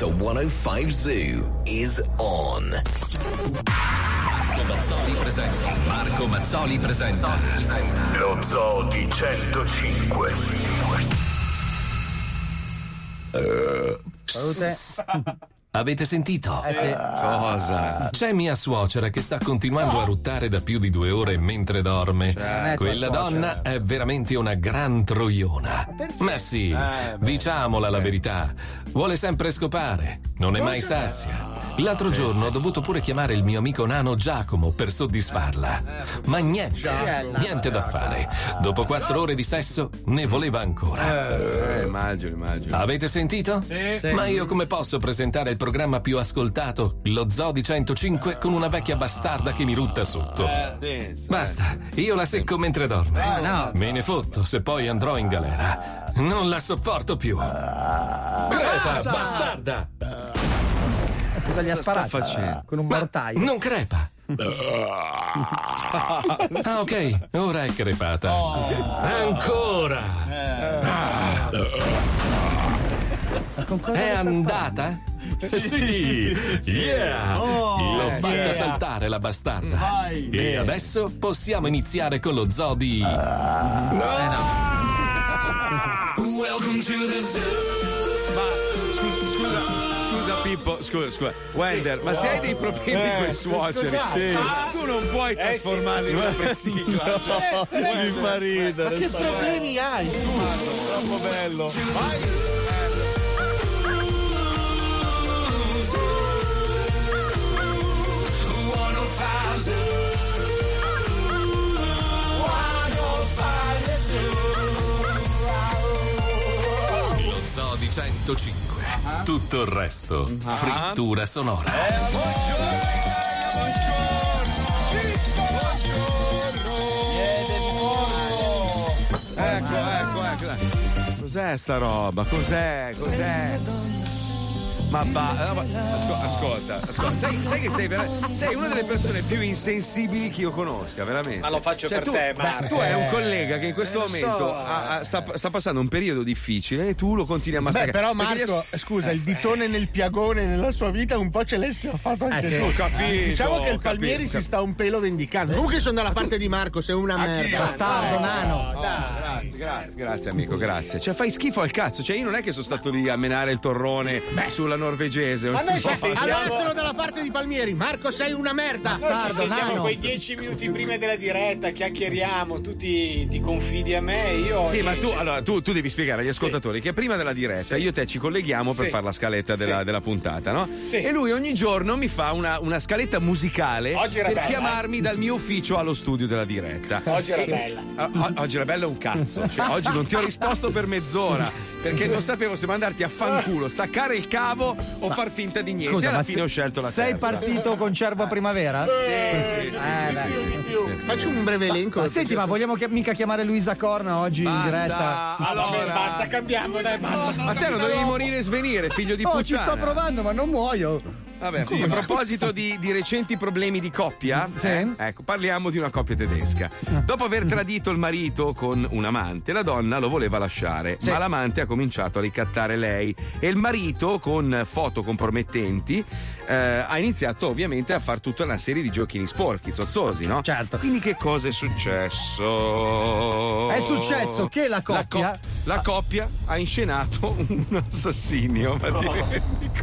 the 105 Zoo is on. Marco Mazzoli presenta. Marco Mazzoli presenta. Lo Zoo di 105. Salute. Avete sentito? Eh sì. Cosa? C'è mia suocera che sta continuando a ruttare da più di due ore mentre dorme. è tua Quella donna è veramente una gran troiona. Ma sì, diciamola la verità. Vuole sempre scopare, non è mai sazia. L'altro giorno ho dovuto pure chiamare il mio amico nano Giacomo per soddisfarla. Ma niente, niente da fare. Dopo quattro ore di sesso ne voleva ancora. Eh, immagino, immagino. Avete sentito? Ma io come posso presentare il programma più ascoltato, lo Zoo di 105, con una vecchia bastarda che mi rutta sotto? Basta, io la secco mentre dorme. no. Me ne fotto se poi andrò in galera. Non la sopporto più. Crepa, bastarda! Cosa gli ha sparato? facendo? Con un mortaio. non crepa. Ah, ok, ora è crepata. Ancora! Ah. È andata? Sì, yeah! L'ho fatta saltare la bastarda. E adesso possiamo iniziare con lo zoo di. Welcome to the zoo. Ma scusa, scusa, scusa Pippo, scusa, scusa. Wender, ma se hai dei problemi con i suoceri, tu non puoi trasformarli in una pressigla. Cioè, mi fa ridere. Che problemi hai? Troppo bello. Lo zoo di 105. Tutto il resto, frittura sonora. Ecco, ecco, ecco. Cos'è sta roba? Cos'è? Cos'è? Ma va, no, ma- asco- ascolta, ascolta. Sai, sai che sei, vera- sei una delle persone più insensibili che io conosca, veramente. Ma lo faccio per tu, te, beh, Marco. Tu hai un collega che in questo lo momento so. ha- ha- sta, sta passando un periodo difficile e tu lo continui a Beh, massacrare. però Perché gli Marco, as- scusa, il ditone nel piagone nella sua vita un po' ce l'hai schiaffato anche Eh, sì. tu. Ho capito, Diciamo che il Palmieri capito, si sta un pelo vendicando. Comunque sono dalla parte di Marco, sei una merda. Bastardo, nano. Grazie, grazie, grazie amico, grazie. Cioè fai schifo al cazzo, cioè io non è che sono stato lì a menare il torrone sulla norvegese. Ma noi ci No. sentiamo. Allora sono dalla parte di Palmieri. Marco, sei una merda. Noi ci Bastardo, sentiamo quei dieci minuti prima della diretta, chiacchieriamo, tu ti, ti confidi a me, io. Sì, ma tu, allora, tu, tu devi spiegare agli ascoltatori che prima della diretta io e te ci colleghiamo per Sì. fare la scaletta della, Sì. della puntata, no? Sì. E lui ogni giorno mi fa una, una scaletta musicale Oggi era per bella, chiamarmi dal mio ufficio allo studio della diretta. Oggi era bella. O- oggi era bello un cazzo. Cioè, oggi non ti ho risposto per mezz'ora perché non sapevo se mandarti a fanculo, staccare il cavo o far finta di niente. Scusa, Alla ma fine se- ho scelto la sei terza. partito con Cervo a primavera? Sì, sì, sì, Eh, sì, beh. sì, sì. Faccio un breve elenco. Ma senti, ma vogliamo chi- mica chiamare Luisa Corna oggi in diretta? Basta. Vabbè, Allora, basta, cambiamo, dai, basta. ma te non dovevi morire e svenire, figlio di Oh, puttana. ci sto provando, ma non muoio. Vabbè, a proposito di, di recenti problemi di coppia, eh, ecco, parliamo di una coppia tedesca. Dopo aver tradito il marito con un amante, la donna lo voleva lasciare, ma l'amante ha cominciato a ricattare lei. E il marito, con foto compromettenti, eh, ha iniziato ovviamente a fare tutta una serie di giochini sporchi, zozzosi, no? Certo. Quindi che cosa è successo? È successo che la La, coppia. co- la coppia ha inscenato un assassinio. Ma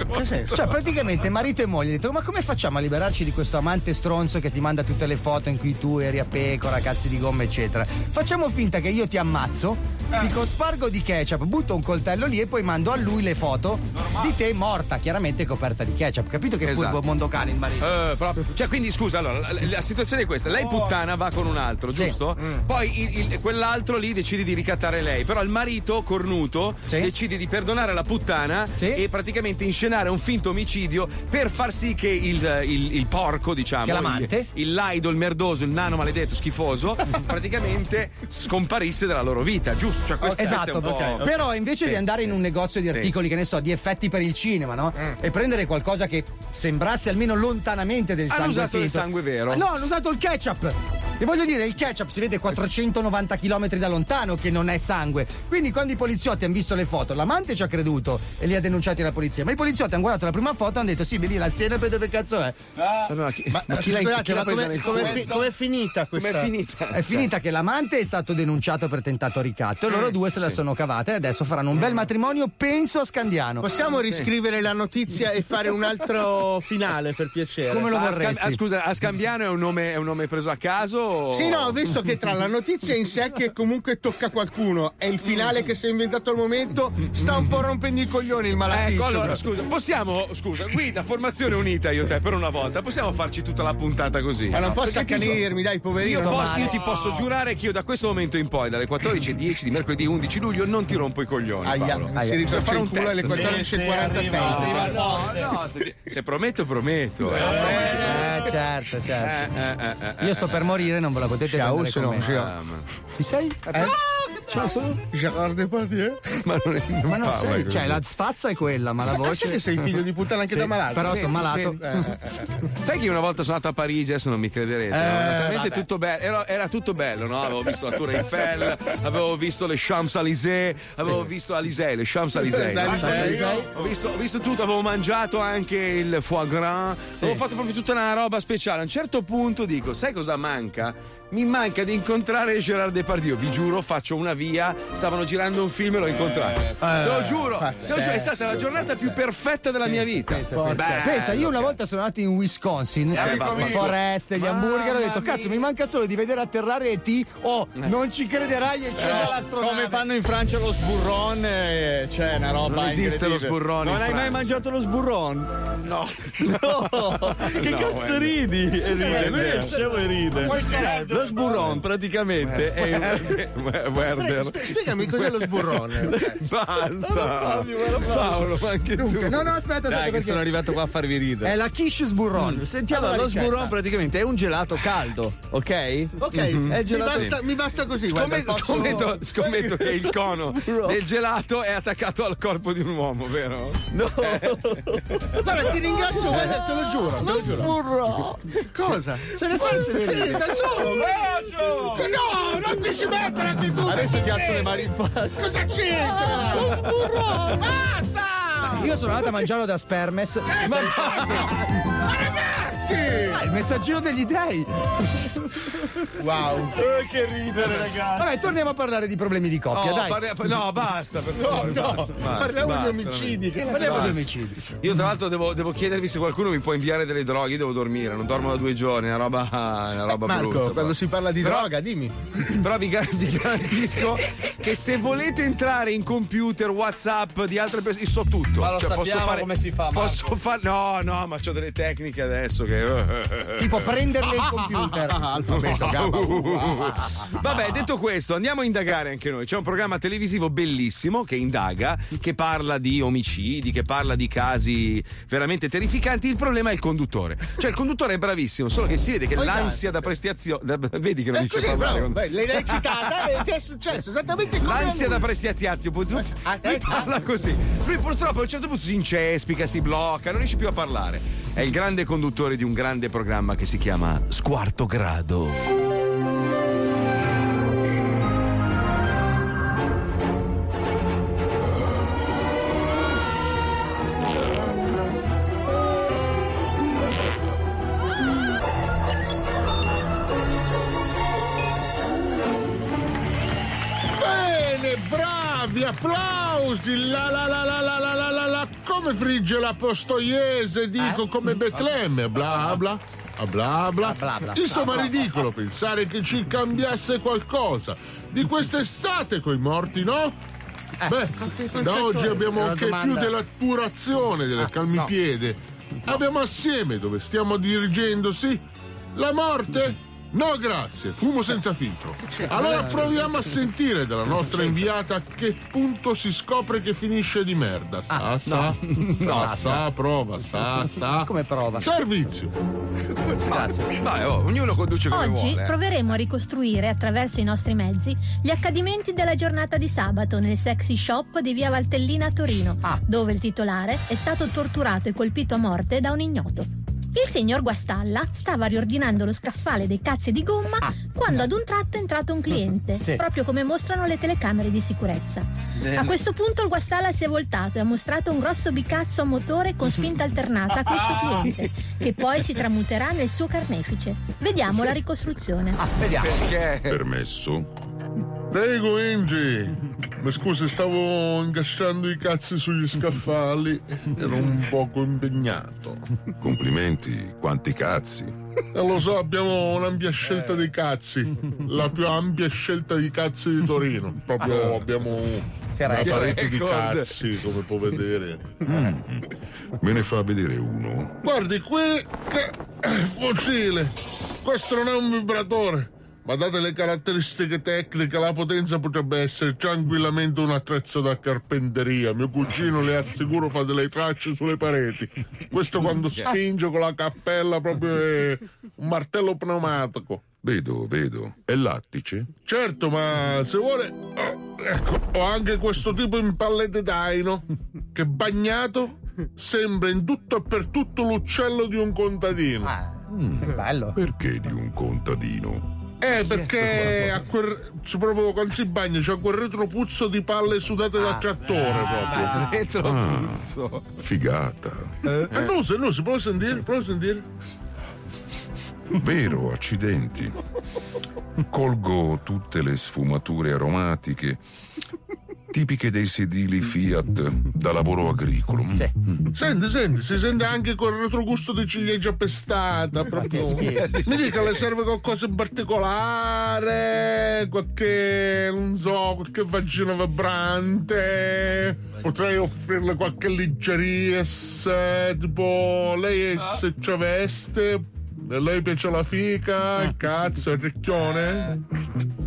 Cos'è? Cioè, praticamente marito e moglie hanno detto: Ma come facciamo a liberarci di questo amante stronzo che ti manda tutte le foto in cui tu eri a pecora, cazzi di gomma, eccetera? Facciamo finta che io ti ammazzo, ti cospargo di ketchup, butto un coltello lì e poi mando a lui le foto di te morta, chiaramente coperta di ketchup. Capito che Esatto. furbo mondo cane il marito? Eh, proprio. Cioè, quindi scusa, allora, la, la situazione è questa: lei puttana va con un altro, Sì. giusto? Poi il- il- quell'altro lì decide di ricattare lei, però il marito cornuto decide di perdonare la puttana e praticamente inscenare un finto omicidio per far sì che il, il- porco, diciamo, Che l'amante? il, il laido, il merdoso, il nano maledetto, schifoso, praticamente scomparisse dalla loro vita, giusto? Cioè, è Esatto, un po'. però invece di andare in un negozio di Sì. articoli, che ne so, di effetti per il cinema, no? E prendere qualcosa che sembrasse almeno lontanamente del Hanno sangue usato il finto. sangue vero. Ah, No, hanno usato il ketchup. E voglio dire, il ketchup si vede 490 km da lontano che non è sangue. Quindi quando i poliziotti hanno visto le foto, l'amante ci ha creduto e li ha denunciati alla polizia. Ma i poliziotti hanno guardato la prima foto e hanno detto: Sì, vedi la senape dove cazzo è? Ma, chi, ma chi l'ha, Scusate, chi l'ha ma presa come- culo? fi- com'è finita questa? Com'è finita? È finita che l'amante è stato denunciato per tentato ricatto e loro due se la sono cavata e adesso faranno un bel matrimonio, penso a Scandiano. Possiamo riscrivere la notizia e fare un altro finale per piacere? Come lo vorresti? Scam- ah, scusa, a Scambiano è un nome, è un nome preso a caso? o- Sì, no, ho visto che tra la notizia in sé che comunque tocca qualcuno e il finale che si è inventato al momento sta un po' rompendo i coglioni il malaticcio. Ecco, allora, scusa, possiamo, scusa, qui da formazione unita io te per una volta, possiamo farci tutta la puntata così? Ma non posso Perché ti accanirmi, dai, poverino. Io, posso- io ti posso giurare che io da questo momento in poi, dalle 14.10 di mercoledì 11 luglio, non ti rompo i coglioni. Aia, Paolo. si Bisogna ritorce fare un culo alle test. 14.46. No, no, se, ti- se prometto, prometto. eh. Eh, certo, certo. Eh, eh, eh, eh, Io sto per morire, non ve la potete Ciao, prendere con me. Ah, Chi sei? Ciao, sono Gerard Depardieu. Ma non è Ma non sei, così. cioè la stazza è quella, ma la Sai voce. che sei figlio di puttana anche Sì, da malato? Però Sì, sono malato. sì, eh, eh, Sai che io una volta sono andato a Parigi, adesso non mi crederete. no? Veramente vabbè. tutto bello. Era, era tutto bello, no? Avevo visto la Tour Eiffel, avevo visto le Champs-Élysées, avevo visto Alizé, le Champs-Élysées. no? Champs-Élysées. Ho visto, ho visto tutto, avevo mangiato anche il foie gras, avevo fatto proprio tutta una roba speciale. A un certo punto dico, sai cosa manca? Mi manca di incontrare Gerard Depardieu, vi giuro, faccio una via, stavano girando un film e l'ho incontrato. Te lo giuro, lo giuro, è stata la giornata più perfetta della mia vita. Pensa, Beh, pensa, io una volta sono andato in Wisconsin, mio. foreste, gli hamburger, ho detto cazzo mi manca solo di vedere atterrare E.T. Oh, non ci crederai, è scesa l'astronave. Come fanno in Francia lo sburron, eh, c'è una roba Non esiste lo sburron Non hai mai mangiato lo sburron? No. No! che No, cazzo guarda. ridi? E ride, lui è scemo e ride. Lo sburron praticamente è un... Werder. Spie- Spiegami cos'è lo sburrone. Basta. Paolo, ma anche tu. No, no, aspetta, aspetta, Dai, che sono arrivato qua a farvi ridere. è la quiche sburron. Sentiamo Allora, lo ricetta. sburron praticamente è un gelato caldo, ok? Ok, È mi, gelato. basta, mi basta così. guarda, Scommetto, che il cono del gelato è attaccato al corpo di un uomo, vero? No! Guarda, ti ringrazio, guarda, te lo giuro. Lo giuro. Sburro! Cosa? Se ne fa sedere. da solo. No, non ti ci mettere anche tu. Adesso ti alzo le mani in faccia. Cosa c'entra? Lo sburro. Basta. Io sono andato a mangiarlo da Spermes. Ma ragazzi. Ah, il messaggino degli dei. Wow. Eh, che ridere, ragazzi! Vabbè, torniamo a parlare di problemi di coppia, Oh, dai. parli- no, basta, per favore. No, basta, basta, parliamo basta, di omicidi. che- Parliamo di omicidi. Io tra l'altro devo, devo chiedervi se qualcuno mi può inviare delle droghe, io devo dormire, non dormo da due giorni, è una roba, una roba Marco, brutta. quando si parla di Però- droga, dimmi. Però vi, gar- vi garantisco che se volete entrare in computer, WhatsApp di altre persone, io so tutto. Ma lo Cioè, posso sappiamo fare, come si fa, Marco. Posso fare. No, no, ma ho delle tecniche adesso che. Tipo prenderle il computer. Alfabeto, gamma. Vabbè, detto questo, andiamo a indagare anche noi. C'è un programma televisivo bellissimo che indaga, che parla di omicidi, che parla di casi veramente terrificanti. Il problema è il conduttore. Cioè, il conduttore è bravissimo, solo che si vede che Poi l'ansia da prestazione. Vedi che non riesce a così, parlare. bravo. quando- Beh, L'hai citata e ti è successo esattamente come L'ansia da lui. prestiaziazio, lui eh, parla così. Lui purtroppo a un certo punto si incespica, si blocca, non riesce più a parlare. È il grande conduttore di un grande programma che si chiama Squarto Grado. Come frigge la postoiese, dico, come Betlemme, bla bla. ah, Bla bla. Bla, bla. Insomma, ridicolo pensare che ci cambiasse qualcosa. Di quest'estate coi morti, no? Beh, da oggi abbiamo anche più domanda. dell'appurazione del calmipiede. Abbiamo assieme dove stiamo dirigendosi la morte No, grazie, fumo senza filtro. Allora proviamo a sentire dalla nostra inviata a che punto si scopre che finisce di merda. Sa, sa, sa, sa, prova, sa, sa. Come prova? Servizio. Grazie. Dai, oh, ognuno conduce come Oggi vuole. eh. proveremo a ricostruire attraverso i nostri mezzi gli accadimenti della giornata di sabato nel sexy shop di via Valtellina a Torino, Ah. dove il titolare è stato torturato e colpito a morte da un ignoto. Il signor Guastalla stava riordinando lo scaffale dei cazzi di gomma quando ad un tratto è entrato un cliente, Ah. Sì. proprio come mostrano le telecamere di sicurezza. A questo punto il Guastalla si è voltato e ha mostrato un grosso bicazzo a motore con spinta alternata a questo cliente, che poi si tramuterà nel suo carnefice. Vediamo la ricostruzione. Vediamo. Perché? Permesso? Prego, Angie. Ma scusi, stavo ingasciando i cazzi sugli scaffali. Ero un poco impegnato. Complimenti, quanti cazzi. E lo so, abbiamo un'ampia scelta di cazzi. La più ampia scelta di cazzi di Torino. Proprio abbiamo una parete di cazzi, come può vedere. Me ne fa vedere uno. Guardi, qui eh, fucile. Questo non è un vibratore. Ma date le caratteristiche tecniche, la potenza potrebbe essere tranquillamente un attrezzo da carpenteria. Mio cugino le assicuro fa delle tracce sulle pareti. Questo quando spinge con la cappella proprio è un martello pneumatico. Vedo, vedo. È lattice? Certo, ma se vuole. oh, ecco, ho anche questo tipo in pallette d'aino che bagnato sembra in tutto e per tutto l'uccello di un contadino. Che bello. Perché di un contadino? Eh, perché a quel, proprio quando si bagna c'è quel retropuzzo di palle sudate da trattore proprio. Retropuzzo. Figata. Eh, no, se no, si può sentire, prova a sentire. Vero, accidenti. Colgo tutte le sfumature aromatiche tipiche dei sedili Fiat da lavoro agricolo. Senti, senti, si sente anche quel retrogusto di ciliegia pestata. Proprio. Mi dica, le serve qualcosa in particolare? Qualche, non so, qualche vagina vibrante? Potrei offrirle qualche liggeria, se, tipo, lei se ci veste? A lei piace la fica, il cazzo, il ricchione?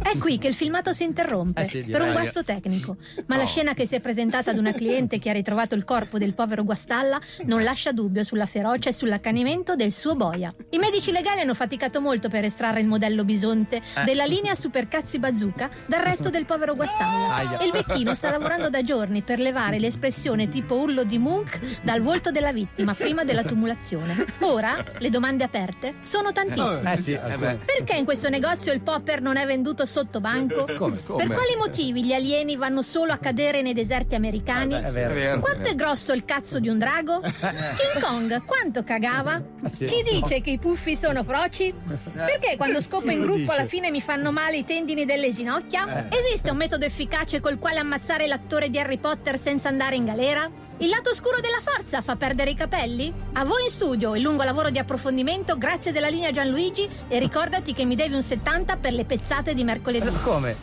È qui che il filmato si interrompe Eh sì, per un guasto tecnico, ma la scena che si è presentata ad una cliente che ha ritrovato il corpo del povero Guastalla non lascia dubbio sulla ferocia e sull'accanimento del suo boia. I medici legali hanno faticato molto per estrarre il modello bisonte della linea Supercazzi Bazooka dal retto del povero Guastalla. Aia. E il becchino sta lavorando da giorni per levare l'espressione tipo urlo di Munch dal volto della vittima prima della tumulazione. Ora le domande aperte sono tantissime. Eh sì, Perché in questo negozio il popper non è venduto sotto banco? Come? Per quali motivi gli alieni vanno solo a cadere nei deserti americani? è vero. È vero. Quanto è grosso il cazzo di un drago? King Kong quanto cagava? Chi dice che i puffi sono froci? Perché quando scopo in gruppo alla fine mi fanno male i tendini delle ginocchia? Esiste un metodo efficace col quale ammazzare l'attore di Harry Potter senza andare in galera? Il lato oscuro della forza fa perdere i capelli? A voi in studio il lungo lavoro di approfondimento grazie della linea Gianluigi e ricordati che mi devi un 70 per le pezzate di mercoledì. Come?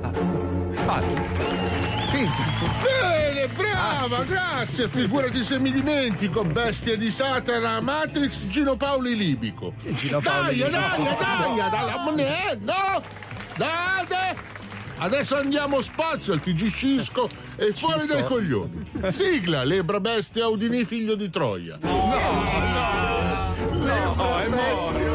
Ah, finta. Bene, brava, grazie. Figurati se mi dimentico, bestia di Satana, Matrix, Gino Paoli Libico. Gino Paoli dai, Libico. dai, dai, dai, dai, no, date. Adesso andiamo spazio al TG Cisco e fuori dai coglioni. Sigla, Lebra Bestia Udini figlio di Troia. No, è morto. E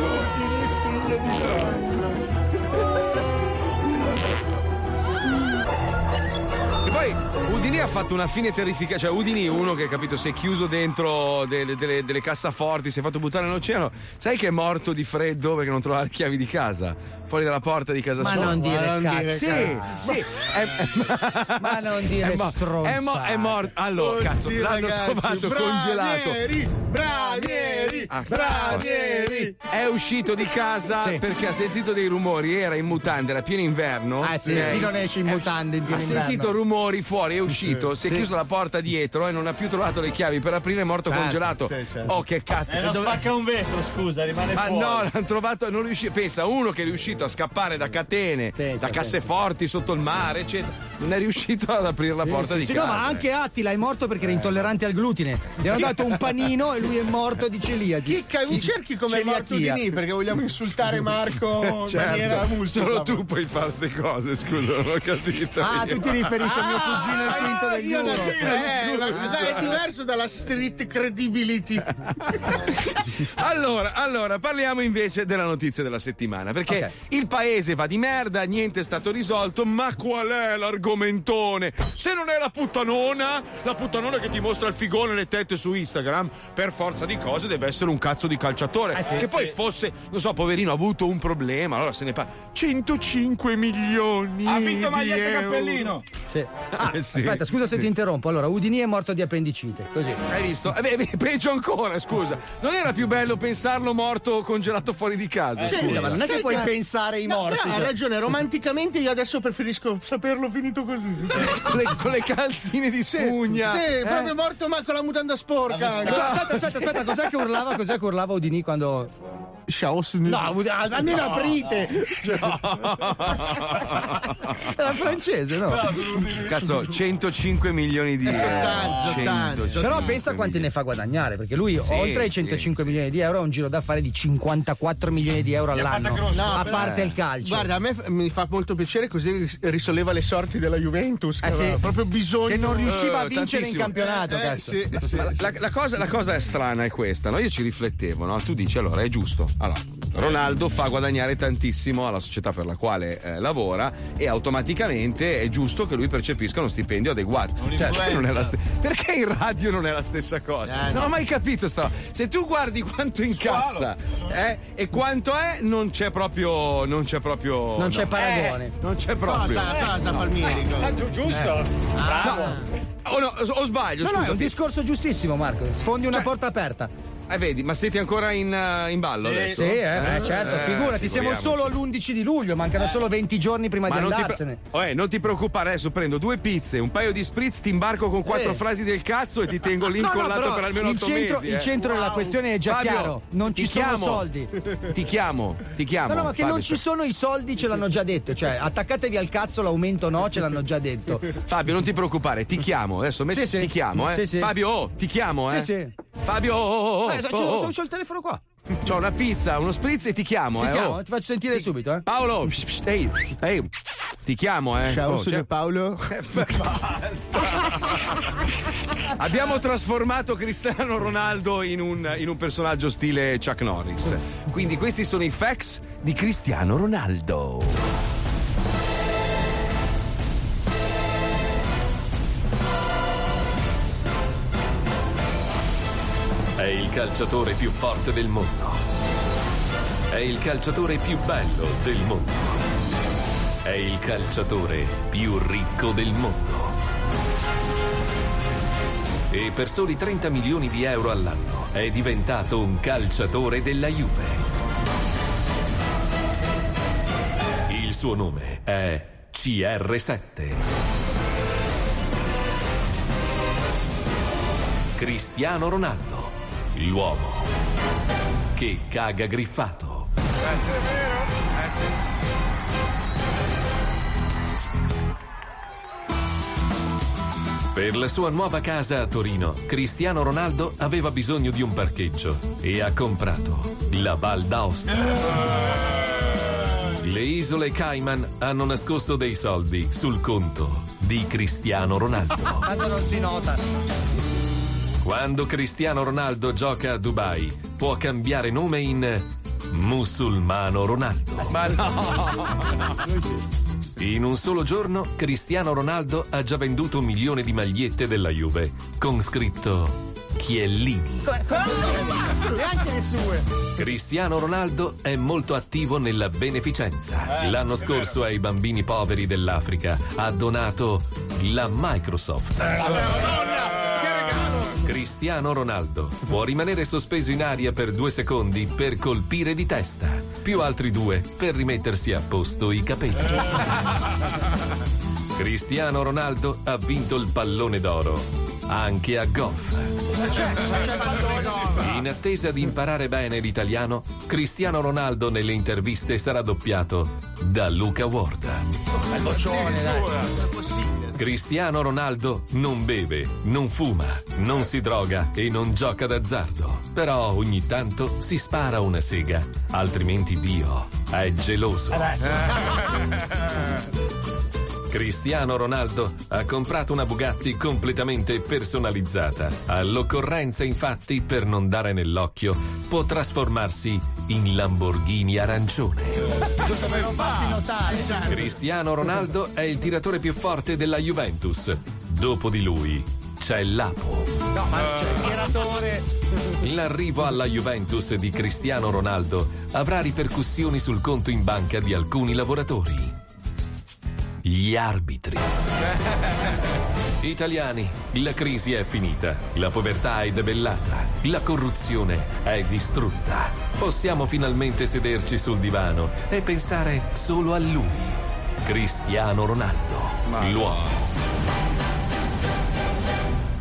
Udini ha fatto una fine terrificante. Cioè, Udini, uno che capito, si è chiuso dentro delle, delle- delle cassaforti, si è fatto buttare nell'oceano. Sai che è morto di freddo perché non trovava le chiavi di casa? Fuori dalla porta di casa Ma sua. non dire non dire cazzo. Sì, sì. È, è- Ma non dire è, mo- stronzate. è, mo- è morto. Allora, cazzo, Oddio, l'hanno ragazzi, trovato congelato. Branieri, branieri, Ah, branieri. È uscito di casa Sì. perché ha sentito dei rumori, era in mutande, era pieno inverno. Ah sì, Eh, chi non esce in mutande in ha pieno sentito inverno? rumori fuori, è uscito, si è chiuso la porta dietro e non ha più trovato le chiavi per aprire, è morto Certo, congelato. sì, certo. Oh, che cazzo! E non Dove- spacca un vetro, scusa, rimane Ma fuori. no, l'hanno trovato, non riuscì. Pensa, uno che è riuscito a scappare da catene, Pensa, da casseforti sotto il mare, eccetera, non è riuscito ad aprire la porta di Sì, casa. no, ma anche Attila è morto perché era intollerante al glutine. Gli hanno dato un panino e lui è morto di celiachia. celiaci. Chicca, mi cerchi come è morto Celiachia. Udini perché vogliamo insultare Marco in maniera Certo, multipla. solo tu puoi fare queste cose, scusa, non ho capito. Ah, io. tu ti riferisci a mio cugino quinto degli Io Euro. eh, la cosa è diverso dalla street credibility. Allora, allora, parliamo invece della notizia della settimana. Perché Ok. il paese va di merda, niente è stato risolto. Ma qual è l'argomentone? Se non è la puttanona, la puttanona che ti mostra il figone e le tette su Instagram, per forza di cose deve essere un cazzo di calciatore. Eh sì, che poi fosse, non so, poverino, ha avuto un problema, allora se ne parla. 105 milioni. Ha vinto maglietta e cappellino. Sì. Ah, Eh sì. Aspetta, scusa se ti interrompo. Allora, Udini è morto di appendicite. Così. Hai visto? Eh beh, peggio ancora, scusa. Non era più bello pensarlo morto congelato fuori di casa? Sì, scusa. ma non è che puoi pensare ai No, morti. però ha cioè. ragione, romanticamente io adesso preferisco saperlo finito così. con, le, con le calzine di spugna. Sì, Eh? proprio morto ma con la mutanda sporca. Aspetta, aspetta, aspetta, cos'è che urlava? Cos'è che urlava Udini quando. Ciao, No, Ud- almeno aprite! Era francese, no? Cazzo, 105 milioni di euro. tanti, sono tanti. 105 Però pensa quanti ne fa guadagnare, perché lui Sì, oltre ai sì, 105 milioni di euro ha un giro d'affari di 54 milioni di euro all'anno. No, a parte il calcio. Guarda, a me f- mi fa molto piacere così ris- risolleva le sorti della Juventus. Che Eh sì. proprio bisogno. che non riusciva a Eh, vincere in tantissimo. campionato, Eh, cazzo. sì, sì, sì. la, la cosa, la cosa è strana è questa, no? Io ci riflettevo, no? Tu dici allora è giusto. Allora, Ronaldo fa guadagnare tantissimo alla società per la quale eh, lavora e automaticamente è giusto che lui percepisca uno stipendio adeguato. Cioè, perché, non è la ste- perché in radio non è la stessa cosa? Eh, non ho mai capito sta. Se tu guardi quanto incassa eh, e quanto è, non c'è proprio. Non c'è proprio. Non c'è no. paragone. Eh, non c'è proprio. Cosa, cosa, Palmieri? cosa? Ah, giu- giusto? Bravo. O, no, o sbaglio, No, no, è scusa. un discorso giustissimo, Marco. Sfondi una Cioè- porta aperta. Eh, vedi, ma siete ancora in, eh, in ballo adesso? Sì, eh, beh, certo. Eh, Figurati, siamo solo all'11 di luglio, mancano solo 20 giorni prima Ma di andarsene. pre- oh, eh, non ti preoccupare, adesso prendo due pizze, un paio di spritz, ti imbarco con quattro Eh. frasi del cazzo e ti tengo lì No, no, incollato però per almeno il otto centro, mesi. il eh. centro della questione è già Fabio, chiaro. Non ci sono chiamo. soldi. Ti chiamo, ti chiamo. No, no, ma che Fabio, non ci sono i soldi ce l'hanno già detto. Cioè, attaccatevi al cazzo, l'aumento no, ce l'hanno già detto. Fabio, non ti preoccupare, ti chiamo. Adesso metti, Sì, sì. ti chiamo, eh. Sì, sì. Fabio, oh, ti chiamo, eh. Sì, sì. Fabio, Eh, c'ho, oh, oh. c'ho il telefono qua. C'ho una pizza, uno spritz e ti chiamo, Ti eh. chiamo, oh. ti faccio sentire subito, eh. Paolo, ehi, ehi, ti chiamo, eh. Ciao, Oh, sono c'è- Paolo. Abbiamo trasformato Cristiano Ronaldo in un, in un personaggio stile Chuck Norris. Quindi questi sono i facts di Cristiano Ronaldo. È il calciatore più forte del mondo. È il calciatore più bello del mondo. È il calciatore più ricco del mondo. E per soli 30 milioni di euro all'anno è diventato un calciatore della Juve. Il suo nome è CR7. Cristiano Ronaldo, l'uomo che caga griffato. Per la sua nuova casa a Torino, Cristiano Ronaldo aveva bisogno di un parcheggio e ha comprato la Val d'Aosta. Le isole Cayman hanno nascosto dei soldi sul conto di Cristiano Ronaldo. Tanto non si nota. Quando Cristiano Ronaldo gioca a Dubai, può cambiare nome in Musulmano Ronaldo. Ma no! In un solo giorno, Cristiano Ronaldo ha già venduto un milione di magliette della Juve con scritto Chiellini. E le sue. Cristiano Ronaldo è molto attivo nella beneficenza. L'anno scorso ai bambini poveri dell'Africa ha donato la Microsoft. Cristiano Ronaldo può rimanere sospeso in aria per due secondi per colpire di testa, più altri due per rimettersi a posto i capelli. Cristiano Ronaldo ha vinto il pallone d'oro anche a golf. In attesa di imparare bene l'italiano, Cristiano Ronaldo nelle interviste sarà doppiato da Luca Ward. Cristiano Ronaldo non beve, non fuma, non si droga e non gioca d'azzardo. Però ogni tanto si spara una sega, altrimenti Dio è geloso. Cristiano Ronaldo ha comprato una Bugatti completamente personalizzata. All'occorrenza, infatti, per non dare nell'occhio, può trasformarsi in Lamborghini arancione. Cristiano Ronaldo è il tiratore più forte della Juventus. Dopo di lui c'è l'Apo. No, ma c'è il tiratore. L'arrivo alla Juventus di Cristiano Ronaldo avrà ripercussioni sul conto in banca di alcuni lavoratori. Gli arbitri. Italiani, la crisi è finita, la povertà è debellata, la corruzione è distrutta. Possiamo finalmente sederci sul divano e pensare solo a lui, Cristiano Ronaldo, l'uomo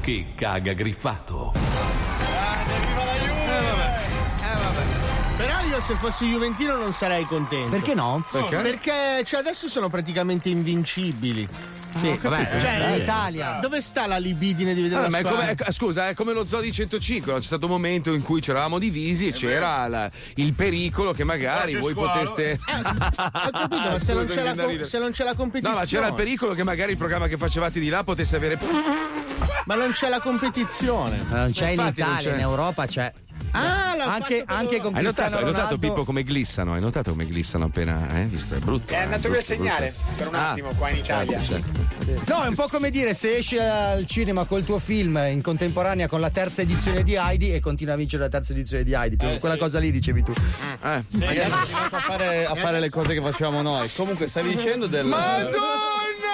che caga griffato. Io se fossi Juventino non sarei contento. Perché no? Perché? Perché cioè, adesso sono praticamente invincibili. Sì, vabbè, cioè, eh, l'Italia. Dove sta la libidine di vedere Allora, la ma è come- squadra? è- scusa, è come lo zoo di 105. C'è stato un momento in cui ci eravamo divisi e c'era la- il pericolo che magari voi poteste. Ho capito, ma se non, c'è la, viene da co- ridere. se non c'è la competizione. No, ma c'era il pericolo che magari il programma che facevate di là potesse avere. Ma non c'è la competizione. Ma non c'è in Infatti non Italia, c'è. in Europa c'è. Ah, l'ha anche, fatto anche con Hai notato, hai notato. Pippo come glissano? Hai notato come glissano appena? Eh? Visto? È brutto. È eh, andato brutto, via a segnare brutto. per un Ah, attimo qua in Italia. certo, certo. No, è un po' come dire se esci al cinema col tuo film in contemporanea con la terza edizione di Heidi e continua a vincere la terza edizione di Heidi. Più quella cosa lì dicevi tu. Eh. Magari continuato a fare, a fare le cose che facevamo noi. Comunque, stavi dicendo del. Madonna!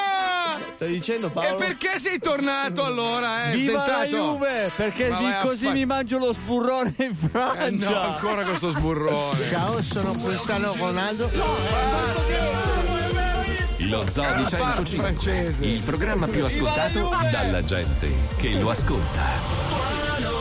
Stavi dicendo E Paolo? perché sei tornato allora? Eh? Viva la Stentato? Juve! Perché a così fa- mi mangio lo spurrone in Eh, Francia. no, ancora con sto sburrone. Ciao, sono Cristiano Ronaldo. Lo Zoo di 105, francese. il programma più ascoltato dalla gente che lo ascolta.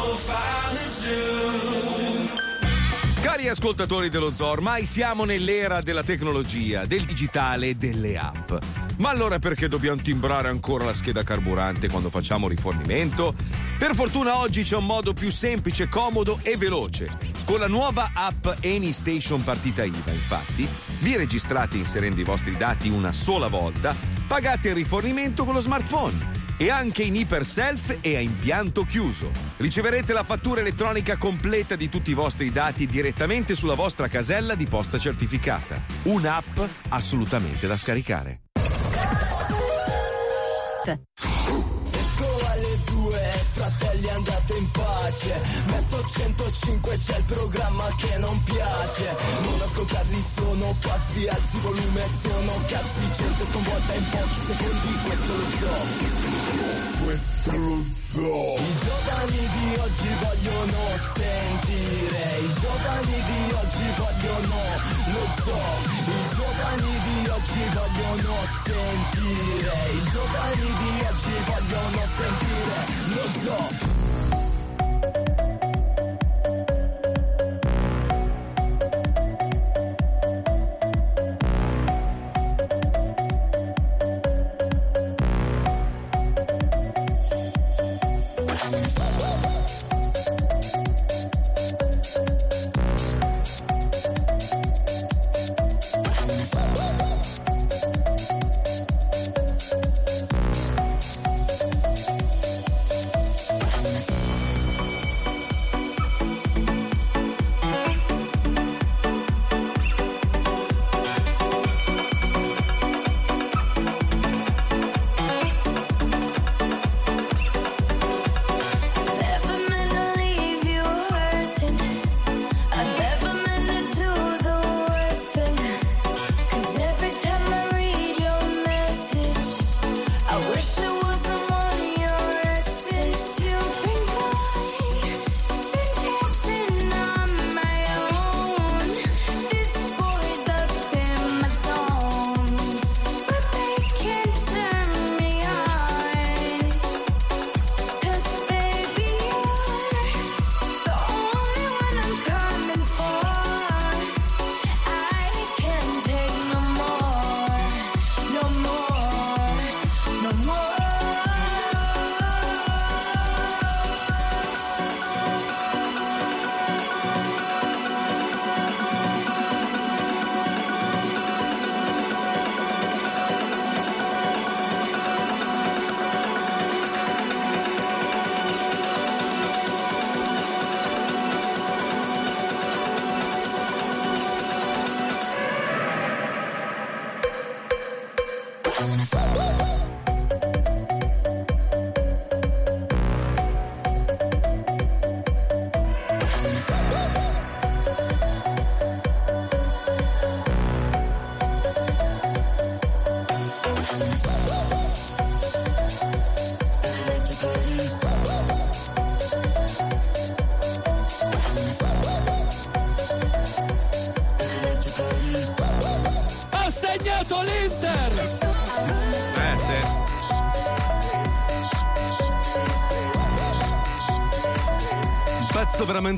Cari ascoltatori dello Zoo, ormai siamo nell'era della tecnologia, del digitale e delle app. Ma allora perché dobbiamo timbrare ancora la scheda carburante quando facciamo rifornimento? Per fortuna oggi c'è un modo più semplice, comodo e veloce. Con la nuova app AnyStation Partita IVA, infatti, vi registrate inserendo i vostri dati una sola volta, pagate il rifornimento con lo smartphone e anche in iper self e a impianto chiuso. Riceverete la fattura elettronica completa di tutti i vostri dati direttamente sulla vostra casella di posta certificata. Un'app assolutamente da scaricare. Pace Metto 105 c'è il programma che non piace. Non ascoltarli sono pazzi, alzi volume sono cazzi. Gente sconvolta in pochi secondi, questo lo zoo. Questo lo zoo. I giovani di oggi vogliono sentire. I giovani di oggi vogliono lo zoo. I giovani di oggi vogliono sentire. I giovani di oggi vogliono sentire lo zoo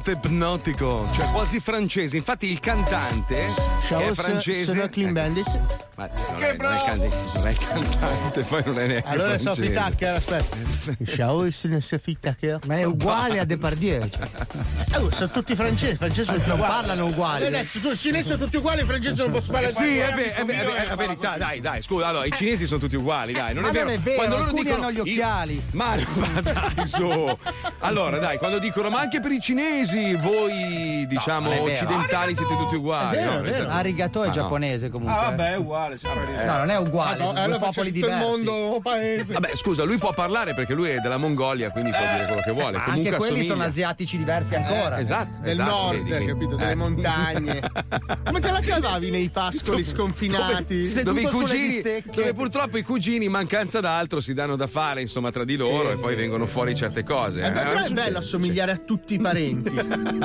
veramente ipnotico, cioè quasi francese. Infatti il cantante Ciao, è francese. sono Clean Bandit. Ma non, è, non, è il cantante, non è il cantante, poi non è neanche Allora è francese. Sophie Tucker, aspetta. Ciao, sono Sophie Tucker. Ma è uguale a Depardieu. Cioè. Eh, oh, sono tutti francesi, i francesi sono Non uguali. parlano uguali. Eh, Adesso tu, i cinesi sono tutti uguali, i francesi non possono parlare Sì, è, ve- è ve- è è la verità, dai, dai, scusa, allora i cinesi sono tutti uguali, dai, non Ma è vero. non è vero, Quando loro dicono hanno gli occhiali. Ma, ma dai, su. Allora, dai, quando dicono ma anche per i cinesi voi, diciamo, vero. occidentali siete tutti uguali. È vero, no? è vero. Esatto. Arigato è no. giapponese comunque. Ah, eh. è uguale, sempre lì. No, non è uguale, Ah, no, sono faccio popoli tutto il diversi. mondo paese. Vabbè, scusa, lui può parlare perché lui è della Mongolia, quindi può dire quello che vuole. Ma Comunque anche quelli assomiglia. sono asiatici diversi ancora. Eh, esatto, Del esatto, nord, vedi, capito? Delle eh. montagne. Come te la cavavi nei pascoli sconfinati? Dove, dove i cugini, dove purtroppo i cugini, in mancanza d'altro, si danno da fare insomma tra di loro e poi vengono fuori certe cose. Eh, eh. beh, però è bello assomigliare a tutti i parenti.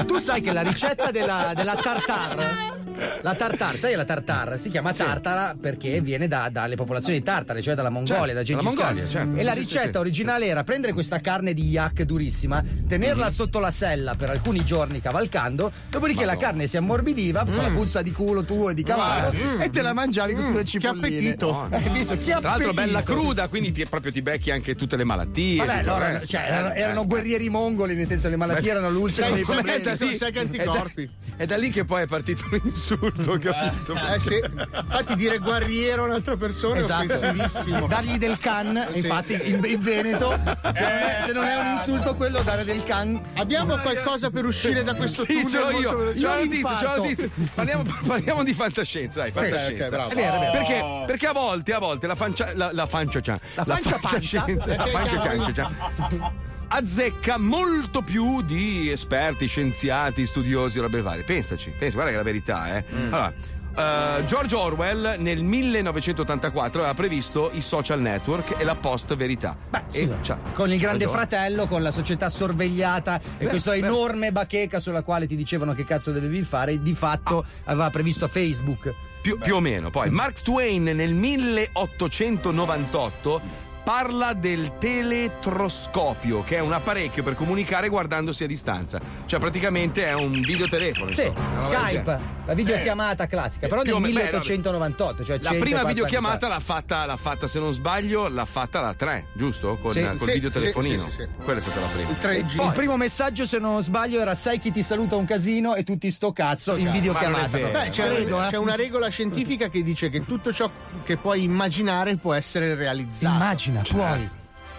Tu sai che la ricetta della, della tartare, la tartare, sai la tartare? Si chiama tartara perché viene da- dalle popolazioni tartare, cioè dalla Mongolia, Certo, da Gengis dalla Khan. Mongolia, certo, E sì, la sì, ricetta sì, sì. originale era prendere questa carne di yak durissima, tenerla sotto la sella per alcuni giorni cavalcando, dopodiché la Madonna. carne si ammorbidiva con la puzza di culo tuo e di cavallo e te la mangiavi con due che cipolline. appetito. Hai visto? Che Tra l'altro bella cruda, quindi ti, proprio ti becchi anche tutte le malattie. Vabbè, loro cioè, erano, eh, erano eh. guerrieri mongoli, nel senso le malattie erano l'ultimo Sai- dei problemi. che è da- sai che anticorpi. È da lì che poi è partito l'insulto, capito? Eh sì. Infatti dire guerriero a un'altra persona Esatto. è offensivissimo. Dargli del can, Sì. infatti in, in Veneto, se non, è, se non è un insulto quello dare del can. Abbiamo qualcosa per uscire da questo Sì, tunnel ce l'ho io. C'ho la notizia, c'ho la notizia. Parliamo, parliamo di fantascienza, dai, fantascienza. ok, bravo. È vero, è vero. Perché, perché a volte, a volte la fancia, la, la fancia, cioè, La fancia fantascienza, pancia? la fancia pancia, azzecca molto più di esperti, scienziati, studiosi, robe varie. Pensaci, pensa, guarda che è la verità, eh. Mm. Allora, eh, George Orwell nel 1984 aveva previsto i social network e la post verità. Beh, E scusa, c'ha con il grande ragione. fratello, con la società sorvegliata e Beh, questa beh. enorme bacheca sulla quale ti dicevano che cazzo dovevi fare, di fatto aveva previsto Facebook. Più, più o meno. Poi Mark Twain nel 1898 parla del teletroscopio, che è un apparecchio per comunicare guardandosi a distanza. Cioè, praticamente è un videotelefono. Sì, insomma, del Skype, la videochiamata classica, però beh, 1898, cioè La 100 prima videochiamata l'ha fatta, l'ha fatta, se non sbaglio, l'ha fatta la 3, giusto? Con, Sì, col sì, videotelefonino. sì, sì, sì. Quella è stata la prima. Il 3G. fa. Il primo messaggio, se non sbaglio, era sai chi ti saluta un casino e tutti sto cazzo in videochiamata. Vero. Beh, c'è, Credo, eh. c'è una regola scientifica che dice che tutto ciò che puoi immaginare può essere realizzato. Immagina, puoi.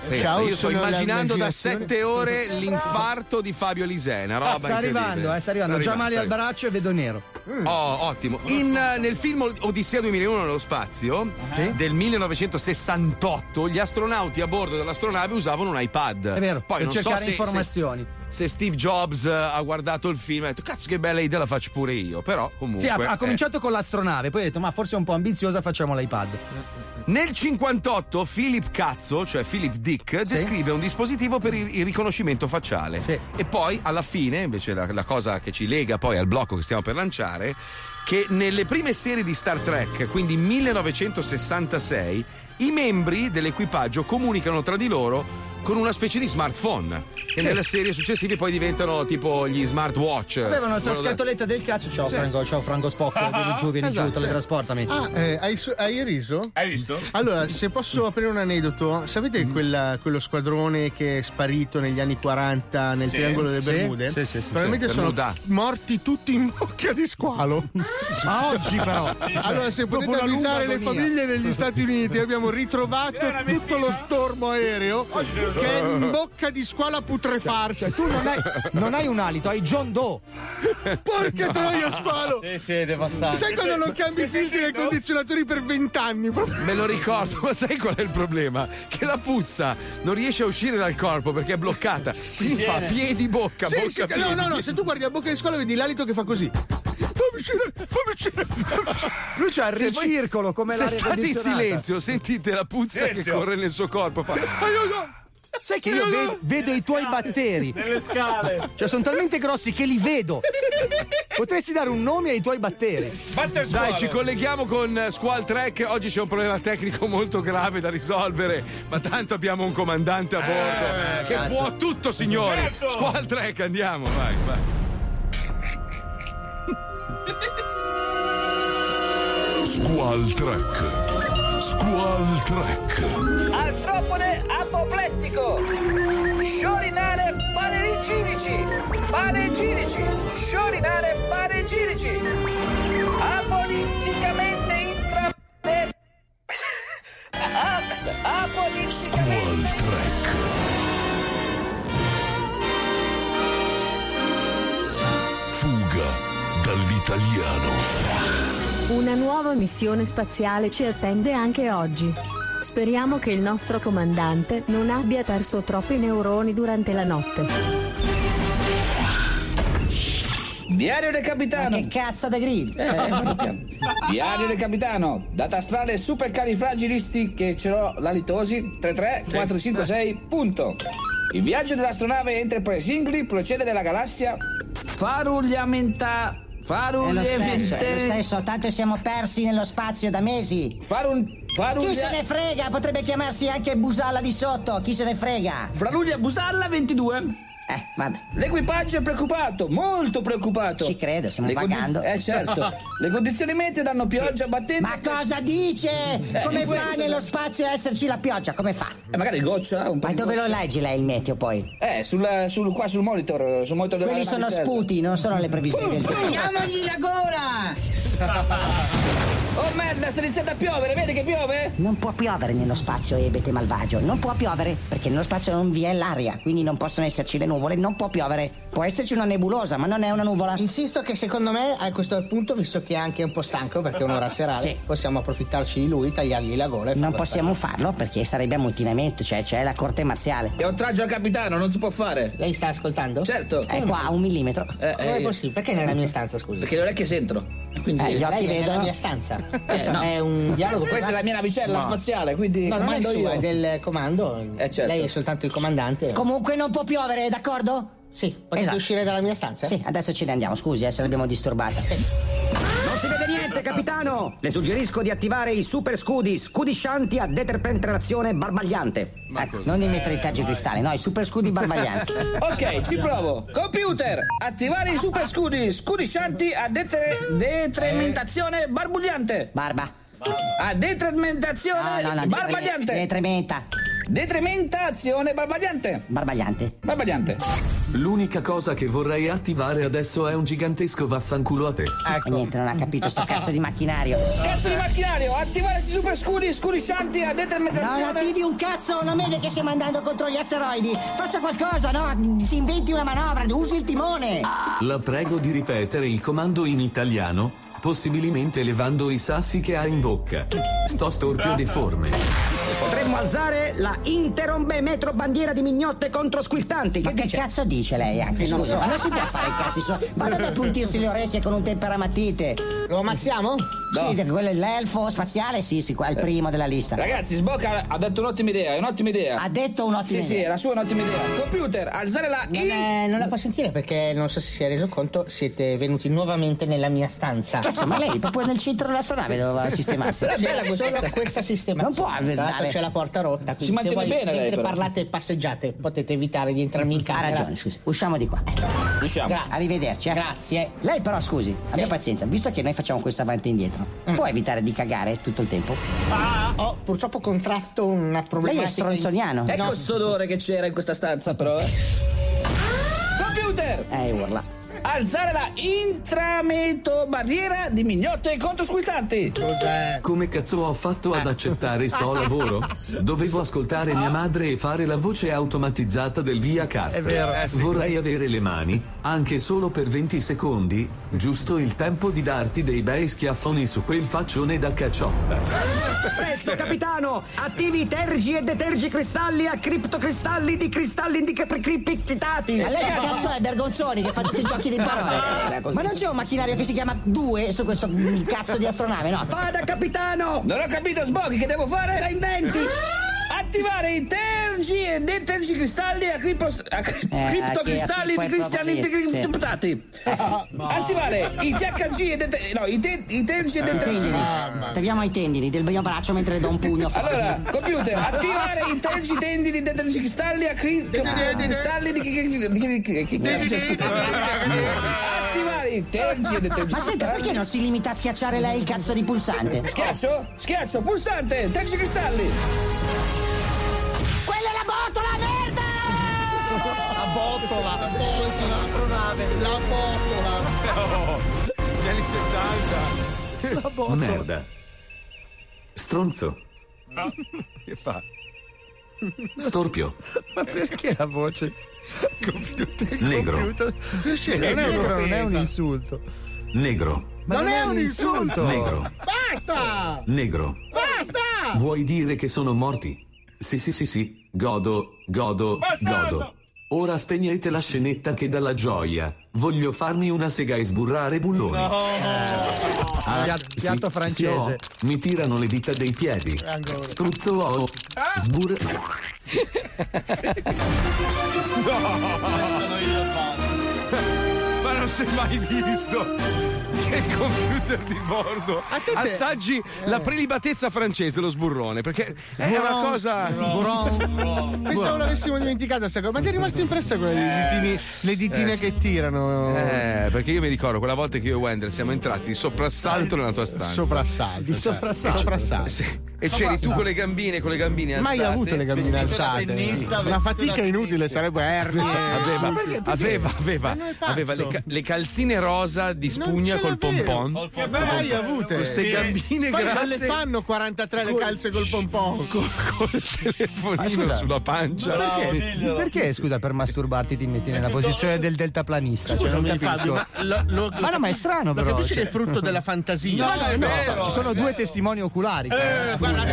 Pensa, Ciao, io sto immaginando da. 7 ore l'infarto di Fabio Lisena. Roba Ah, sta arrivando, eh, sta arrivando. Già arrivando, male sta al braccio e vedo nero. Oh, ottimo. In, eh, nel film Odissea 2001 nello spazio Sì. del 1968, gli astronauti a bordo dell'astronave usavano un iPad. È vero, Poi per non so cercare se, informazioni. Se, se Steve Jobs eh, ha guardato il film e ha detto cazzo che bella idea la faccio pure io, però comunque Sì, ha, ha eh. cominciato con l'astronave, poi ha detto ma forse è un po' ambiziosa, facciamo l'iPad. Nel 58 Philip Cazzo, cioè Philip Dick, Sì. descrive un dispositivo per il, il riconoscimento facciale. Sì. E poi alla fine, invece la, la cosa che ci lega poi al blocco che stiamo per lanciare, che nelle prime serie di Star Trek, quindi 1966, i membri dell'equipaggio comunicano tra di loro con una specie di smartphone. Che Sì. nelle serie successive poi diventano tipo gli smartwatch. Avevano sta Quello da- scatoletta del cazzo. Ciao Sì. Franco, ciao Franco Spock, vieni giù, vieni Esatto, giù, sì. teletrasportami. Ah, eh, hai, hai riso? Hai visto? Allora, se posso aprire un aneddoto, sapete quella- quello squadrone che è sparito negli anni 40 nel Sì. triangolo delle Bermude? sì, sì, sì, Probabilmente sì, sono Bermuda. morti tutti in bocca di squalo. Ma oggi però. allora, se dopo potete avvisare le famiglie negli Stati Uniti, abbiamo ritrovato tutto lo stormo aereo che è in bocca di squalo a putrefarsi. Tu non hai, non hai un alito, hai John Doe. Porca troia, squalo! Sì, sì, è devastante. Sai quando non cambi i filtri nei condizionatori per vent'anni? Me lo ricordo, ma sai qual è il problema? Che la puzza non riesce a uscire dal corpo perché è bloccata. Quindi fa piedi bocca, Sì, bocca sì, no, piedi. no, no, se tu guardi la bocca di squalo vedi l'alito che fa così. Fammi uscire, fammi uscire, fammi uscire. Lui c'ha il Se ricircolo come Se l'aria state in silenzio, sentite la puzza che Silenzio. corre nel suo corpo. Fa. Aiuto! Sai che io ve- vedo i tuoi batteri. Nelle scale. Cioè, sono talmente grossi che li vedo. Potresti dare un nome ai tuoi batteri. Dai, ci colleghiamo con Squall Trek. Oggi c'è un problema tecnico molto grave da risolvere, ma tanto abbiamo un comandante a bordo che cazzo. può tutto, signori. Certo. Squall Trek, andiamo, vai, vai. Squall Trek. Squall Trek. Artropode apoplettico. Sciorinare panegirici. Panegirici. Sciorinare panegirici. Apoliticamente intra... Apoliticamente... Squall Trek. Fuga dall'italiano. Una nuova missione spaziale ci attende anche oggi. Speriamo che il nostro comandante non abbia perso troppi neuroni durante la notte. Diario del capitano. che cazzo de grill? Eh, piano. Diario del capitano. Data astrale supercalifragilisti che ce l'ho la litosi 33456. Punto. Il viaggio dell'astronave Enterprise Singly procede nella galassia Farugliamenta. È lo stesso, è lo stesso, tanto siamo persi nello spazio da mesi. Farun. Faruglia- Chi se ne frega? Potrebbe chiamarsi anche Busalla di sotto, chi se ne frega? Fraluglia Busalla 22. Eh, vabbè. L'equipaggio è preoccupato, molto preoccupato. Ci credo, stiamo Le condi- pagando. Eh certo. Le condizioni meteo danno pioggia battente. Ma cosa dice? Eh, Come di fa nello spazio a esserci la pioggia? Come fa? Eh, magari goccia un po'. Ma dove lo goccia. leggi lei il meteo poi? Eh, sul, sul- qua sul monitor, sul monitor Quelli sono sputi, non sono le previsioni del tempo. Chiamagli la gola! Oh merda, sta iniziando a piovere, vedi che piove? Non può piovere nello spazio, ebete malvagio. Non può piovere perché nello spazio non vi è l'aria, quindi non possono esserci le nuvole, non può piovere. Può esserci una nebulosa, ma non è una nuvola. Insisto che secondo me a questo punto, visto che è anche un po' stanco perché è un'ora serale, Sì. possiamo approfittarci di lui, tagliargli la gola e Non farlo possiamo farlo perché sarebbe ammutinamento, cioè c'è la corte marziale. È oltraggio al capitano, non si può fare. Lei sta ascoltando? Certo. È qua a un millimetro. Eh, Come è eh, possibile? Perché nella mia stanza, scusi? Perché le orecchie sentono. Quindi... Eh, gli occhi Lei è nella vedono. mia stanza. Questo no. è un dialogo. Questa è la mia navicella No. spaziale, quindi No, non è io. è del comando. Eh, certo. Lei è soltanto il comandante. Comunque non può piovere, d'accordo? Sì, potete Esatto. uscire dalla mia stanza? Sì, adesso ce ne andiamo, scusi eh, se l'abbiamo disturbata. Non si vede niente, capitano! Le suggerisco di attivare i super scudi scudiscianti a deterpenetrazione barbagliante. Ecco, non i metricaggi cristalli, no, i super scudi barbaglianti. Ok, ci provo. Computer, attivare i super scudi scudiscianti a detre- detrementazione barbugliante. Barba. A detrementazione No, no, no, barbagliante. Detrementa. Detrementazione barbagliante. Barbagliante. Barbagliante. L'unica cosa che vorrei attivare adesso è un gigantesco vaffanculo a te. Ecco. Niente, non ha capito sto cazzo di macchinario. Cazzo di macchinario, attivare i super scudi scudiscianti a Non detrementazione. attivi un cazzo, non vede che stiamo andando contro gli asteroidi. Faccia qualcosa, no? Si inventi una manovra, usi il timone. La prego di ripetere il comando in italiano, possibilmente levando i sassi che ha in bocca. Sto storpio deforme. Potremmo alzare la interrombe metro bandiera di mignotte contro squiltanti. Ma Che che dice? cazzo dice lei anche? Non lo so. ma non si può fare i cazzi suoi. Vada ad appuntirsi le orecchie con un temperamatite. Lo ammazziamo? Sì, quello è l'elfo spaziale, sì, sì, qua è il primo della lista. Ragazzi, Sbocca ha detto un'ottima idea, è un'ottima idea. Ha detto un'ottima Sì, sì, idea. è la sua un'ottima idea. Computer, alzare la Non, è- non la può sentire perché non so se si è reso conto, siete venuti nuovamente nella mia stanza. Cazzo, ma lei proprio nel centro dell'astronave doveva sistemarsi. È bella solo questa sistemazione. Non può Tra l'altro dare- c'è la porta rotta. quindi Si mantiene se voi, bene lei, però. parlate e passeggiate potete evitare di entrarmi in Ha camera. ragione, scusi. Usciamo di qua. Diciamo. Grazie. Arrivederci, eh. Grazie. Lei però, scusi, abbia pazienza, visto che noi facciamo questo avanti e indietro, Mm. può evitare di cagare tutto il tempo? Ah, ho purtroppo contratto una problematica. Lei è stronzoniano. Ecco No. sto odore che c'era in questa stanza, però. eh. Computer, Eh, urla. Alzare la intrameto barriera di mignotte contro squiltanti. Cos'è? Come cazzo ho fatto ad accettare sto lavoro? Dovevo ascoltare mia madre e fare la voce automatizzata del via carta. È vero. Eh, sì. Vorrei avere le mani, anche solo per 20 secondi, giusto il tempo di darti dei bei schiaffoni su quel faccione da cacciotta. Presto, capitano! Attivi i tergi e detergi cristalli a criptocristalli di cristalli di criptati. Ma lei che cazzo è Bergonzoni che fa tutti i giochi di parole? Ma non c'è un macchinario che si chiama Due su questo cazzo di astronave, no? Vada, capitano! Non ho capito, Sbocchi, che devo fare? Da inventi! Attivare i tergi e detergi cristalli a, cripos- a cri- Eh, criptocristalli di cristiani sì. criptati. Attivare i THG e det- no, i, te- i tergi e detergi. Tendini. Tagliamo i tendini del mio braccio mentre do un pugno. Allora, computer, attivare i tergi tendini dei detergi cristalli a cri- cristalli di- Attivare i tergi e detergi Ma senta, perché non si limita a schiacciare lei il cazzo di pulsante? Schiaccio, schiaccio, pulsante, tergi cristalli. Botola! La botola! L'astronave! La botola! Oh, gli anni 70. La botola! Merda. Stronzo. Che fa? Storpio. Ma perché la voce? Computer, Negro. computer. Negro non è non è un un'offesa. insulto. Negro. Ma non è un insulto! Negro. Basta! Negro. Basta! Vuoi dire che sono morti? Sì, sì, sì, sì. Godo, godo, godo. Ora spegnete la scenetta che dà la gioia. Voglio farmi una sega e sburrare bulloni. Ah, Piatto- sì, piatto sì, francese. ho. Mi tirano le dita dei piedi. Ancora. Struzzo ho. Sbur... Ma non si è mai visto che il computer di bordo assaggi la prelibatezza francese, lo sburrone, perché è una cosa. Pensavo l'avessimo dimenticata cosa. Ma ti è rimasto impressa quelle ditini- le ditine Eh, che tirano? Eh, perché io mi ricordo quella volta che io e Wender siamo entrati di soprassalto nella tua stanza. Soprassalto. Di cioè, soprassalto. soprassalto. Sì. E c'eri tu con le gambine, con le gambine alzate. Mai avuto le gambine alzate. tennista, Una fatica inutile sarebbe ernie. Aveva, perché? aveva, aveva, pazzo. aveva le, ca- le calzine rosa di spugna ce col pompon. Che mai avute? Queste gambine Poi grasse. Non le fanno 43 le calze col pompon. Col, col telefonino Ah, sulla pancia. Ma perché, perché, scusa, per masturbarti ti metti nella posizione del deltaplanista? Cioè, non capisco. Ma, lo- lo- Ma no, ma è strano, però. capisci cioè- che è frutto della fantasia? No, no, no, ci sono due testimoni oculari. Eh, guarda,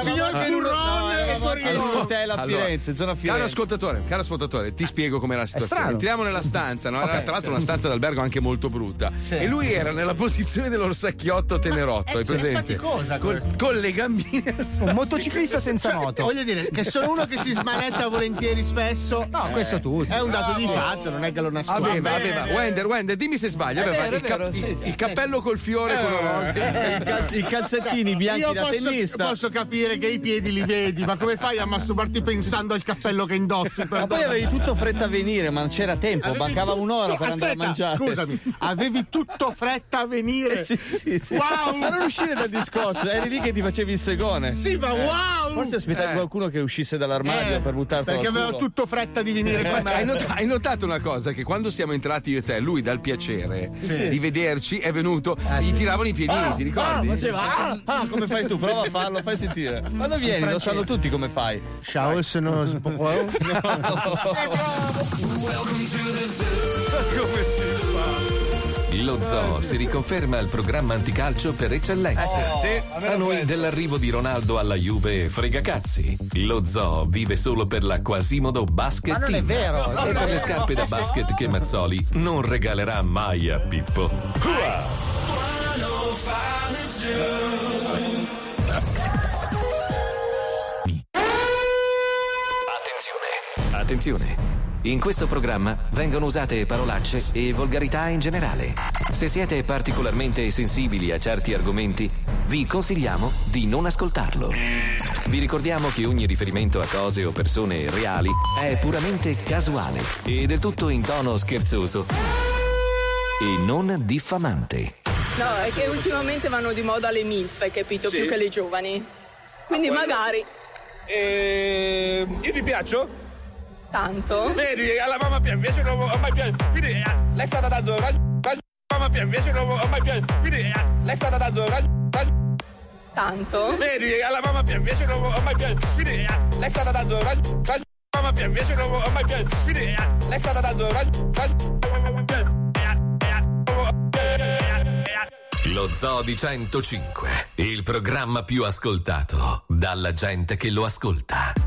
signor Furron e a Allora, Firenze, zona Firenze. Caro ascoltatore, caro ascoltatore, ti spiego com'era la situazione. Entriamo nella stanza, no? Era tra l'altro sì. una stanza d'albergo anche molto brutta. Sì. E lui era nella posizione dell'orsacchiotto tenerotto, eh, hai cioè, presente? faticosa Col- con le gambine. Un motociclista senza Cioè, moto. Voglio dire che sono uno che si smanetta volentieri spesso. No, questo tu. È un dato di fatto, non è che lo nascondo. Aveva, aveva, Wender, Wender, dimmi se sbaglio. Aveva vero, il, è vero, cap- sì, il- sì. il cappello col fiore, quello rosa. I, cal- i calzettini bianchi Io da posso, tennista. posso capire che i piedi li vedi, ma come fai a masturbarti pensando al cappello che indossi? Ma poi avevi tutto fretta a venire, ma non c'era tempo, Avevi mancava tu- un'ora per andare a mangiare. Scusami, avevi tutto fretta a venire. Eh, sì, sì, sì. Wow! Ma non uscire dal discorso, eri lì che ti facevi il segone. Sì, ma wow! Forse aspettavi Eh. qualcuno che uscisse dall'armadio Eh, per buttartelo Perché avevo tutto fretta di venire qua. Hai, not- hai notato una cosa? Che quando siamo entrati io e te, lui dal piacere di vederci è venuto, gli tiravano i piedini, ti Ah, ricordi? faceva, ah, ah, come fai tu? Prova a farlo, fai sentire. Quando vieni, lo sanno tutti come fai. Ciao, sono Come si fa? Lo zoo si riconferma il programma anticalcio per eccellenza. Sì. A noi dell'arrivo di Ronaldo alla Juve frega cazzi. Lo zoo vive solo per la Quasimodo Basket Ma non è Team. vero, E per le scarpe da basket che Mazzoli non regalerà mai a Pippo. Attenzione. Attenzione. In questo programma vengono usate parolacce e volgarità in generale. Se siete particolarmente sensibili a certi argomenti, vi consigliamo di non ascoltarlo. Vi ricordiamo che ogni riferimento a cose o persone reali è puramente casuale e del tutto in tono scherzoso e non diffamante. No, è che ultimamente vanno di moda le MILF, hai capito? Sì. Più che le giovani. Quindi quello- magari E... Io ti piaccio? Tanto. Vedi, alla mamma piace, invece non ho mai piaciuto. Quindi eh, lei sta dando rag... rag... Mamma piace, invece non ho mai piaciuto. Quindi eh, lei sta dando rag... rag... Tanto. Vedi, alla mamma piace, invece non ho mai piaciuto. Quindi eh, lei sta dando rag... rag... Mamma piace, invece non ho mai piaciuto. Quindi eh, lei sta dando rag... rag... Lo Zoo di 105, il programma più ascoltato dalla gente che lo ascolta.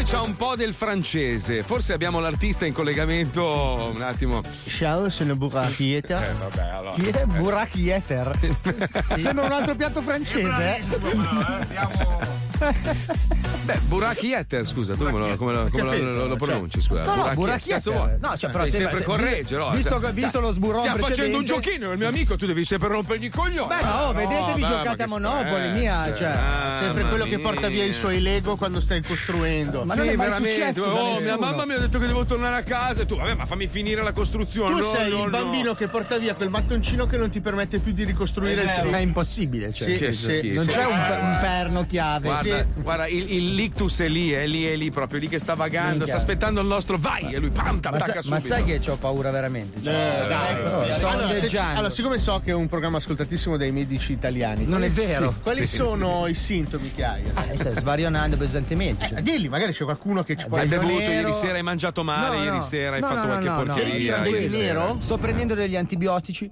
Canzone c'ha un po' del francese. Forse abbiamo l'artista in collegamento un attimo. Ciao, sono Buraki Eter. Eh, vabbè, allora. Chi è Buraki Eter? Sembra un altro piatto francese. eh? Beh, Buraki Etter, scusa, tu come lo, come lo- come lo- lo- lo pronunci? Scusa, No, no, Buraki cazzo Etter. vuoi? No, cioè, però Devi sembra- sempre se- correggere. oh, visto- cioè, visto lo sburone Stiamo facendo un giochino, il mio amico, tu devi sempre rompergli i coglioni. Beh, ma oh, vedetevi beh, giocate a Monopoli, mia, cioè. Ah, Sempre quello che porta via i suoi Lego quando stai costruendo. Ma sì, non è mai veramente. successo Oh, mia mamma mi ha detto che devo tornare a casa. E tu, vabbè, ma fammi finire la costruzione. Tu No, sei no, il no. bambino che porta via quel mattoncino che non ti permette più di ricostruire il Ma è impossibile, cioè. Non c'è un, perno chiave. Guarda, Sì. guarda, il, il lictus è lì, è lì, è lì, proprio lì che sta vagando, Minchia. sta aspettando il nostro vai e lui pam, Ma, t'attacca sa- ma subito. sai che ho paura veramente? Cioè, Eh, dai, però, sì, sto allora, se- allora, siccome so che è un programma ascoltatissimo dai medici italiani, Non è quali- vero. sì, quali Sì, sono i sintomi che hai? Eh, stai svarionando pesantemente. cioè. Eh, dilli, magari c'è qualcuno che ci può Hai Vedo bevuto ieri sera, hai mangiato male, No, ieri no. sera hai No, fatto no, qualche no, no. porcheria. Vedi, ieri vedi sera. nero? Sto prendendo degli antibiotici.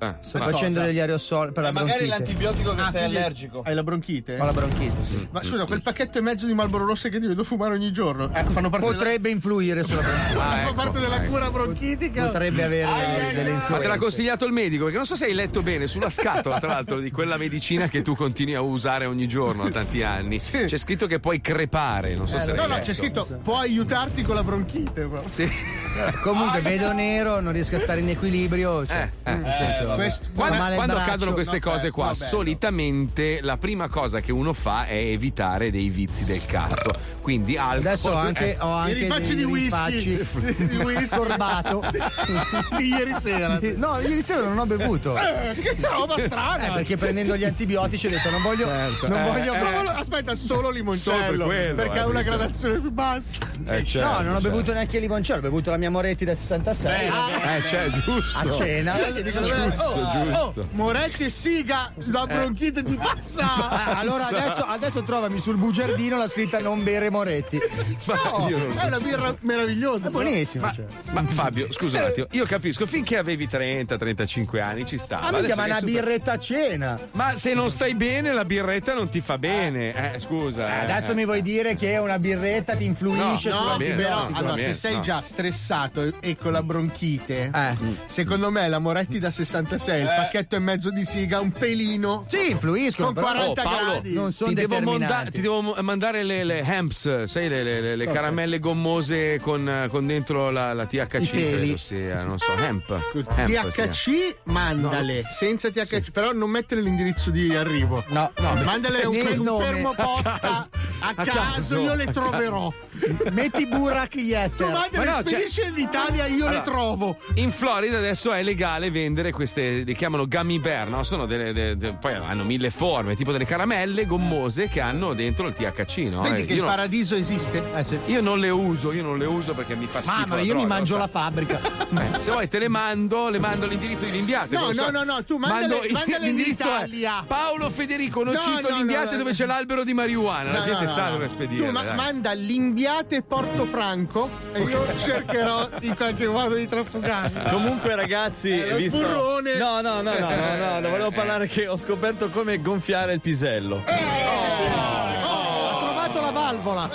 Ah, Sto ma- facendo degli aerosol per la magari bronchite. l'antibiotico che Ah, sei allergico. Hai la bronchite? Ho la bronchite, sì. Ma scusa, quel pacchetto e mezzo di Marlboro Rosse che ti vedo fumare ogni giorno eh, fanno parte, Potrebbe influire sulla bronchite. della, Ah, fanno ecco, parte della ecco. cura bronchitica. Potrebbe avere delle, delle Ma influenze. te l'ha consigliato il medico? Perché non so se hai letto bene sulla scatola, tra l'altro, di quella medicina che tu continui a usare ogni giorno da tanti anni. C'è scritto che puoi crepare, non so Eh, se no, no, letto. c'è scritto può aiutarti con la bronchite. Sì. Comunque vedo nero, non riesco a stare in equilibrio. Cioè, Eh, eh. Senso, questo- Ho Quando, quando braccio. accadono queste no, cose beh, qua, no, solitamente la prima cosa che uno fa è evitare dei vizi del cazzo. Quindi alcol. Adesso ho anche, eh, ho I anche rifacci dei di whisky. rifacci di whisky. sorbato. di ieri sera. No, ieri sera non ho bevuto. Eh, che roba strana. Eh, perché prendendo gli antibiotici ho detto non voglio. non eh, voglio Solo- aspetta, solo Solo limoncello. per quello, perché eh, ha una gradazione più bassa. eh, certo, no, non ho certo. bevuto neanche il limoncello, ho bevuto la mia Moretti da 66. Eh, cioè, giusto. a cena. Dicono, Giusto, oh, giusto. oh, Moretti e Siga, la bronchite ti passa. Ah, allora adesso, adesso trovami sul bugiardino la scritta non bere Moretti. No, Io non è una birra meravigliosa. È buonissima. cioè. Ma Fabio, scusa un attimo, io capisco, finché avevi 30-35 anni ci stava. Ah, minchia, Adesso ma una super- birretta a cena. Ma se non stai bene, la birretta non ti fa bene. Eh, scusa. eh. Adesso mi vuoi dire che una birretta ti influisce No, No, va bene, no, allora, se sei no. già stressato e- e con la bronchite, Eh. secondo me la Moretti da 66, il pacchetto e mezzo di siga, un pelino. Sì, influiscono. Con però 40 Oh, Paolo, gradi. non sono ti devo, monda- ti devo mandare le, le hemps, sai, le, le- le- le caramelle gommose con, con dentro la, la THC, I peli. credo sia, non so, hemp. Hemp, sì. THC, mandale. Senza THC, però non mettere l'indirizzo di arrivo. No, no. Mandale un, un fermo posta a caso, caso. io le troverò. Metti Burak Tu Yetter. mandale, Ma no, cioè- spedisci in Italia, io le Allora, trovo. In Florida adesso è legale vendere queste, li chiamano gummy bear, no? Sono delle, de- de- poi hanno mille forme, tipo delle caramelle gommose che hanno dentro il THC, no? Vedi Eh, che il non, paradiso esiste. Eh, sì. io non le uso, io non le uso perché mi fa schifo. Mamma, io mi droga, mangio lo la fabbrica. Eh, se vuoi te le mando, le mando all'indirizzo di Limbiate. No, lo so. no, no, no, tu mandale- Mando- mandale in l'indirizzo è Italia. Paolo Federico Nocito No, no, Limbiate no, no. dove c'è l'albero di marijuana. la No, gente no, sa no, dove no. spedire. Tu ma- manda l'imbiate Portofranco e io cercherò in qualche modo di trafugarlo. Comunque, ragazzi, Eh, visto... sburrone. No, no, no, no, no, no, no, volevo parlare che ho scoperto come gonfiare il pisello. Oh, Ho trovato la valvola.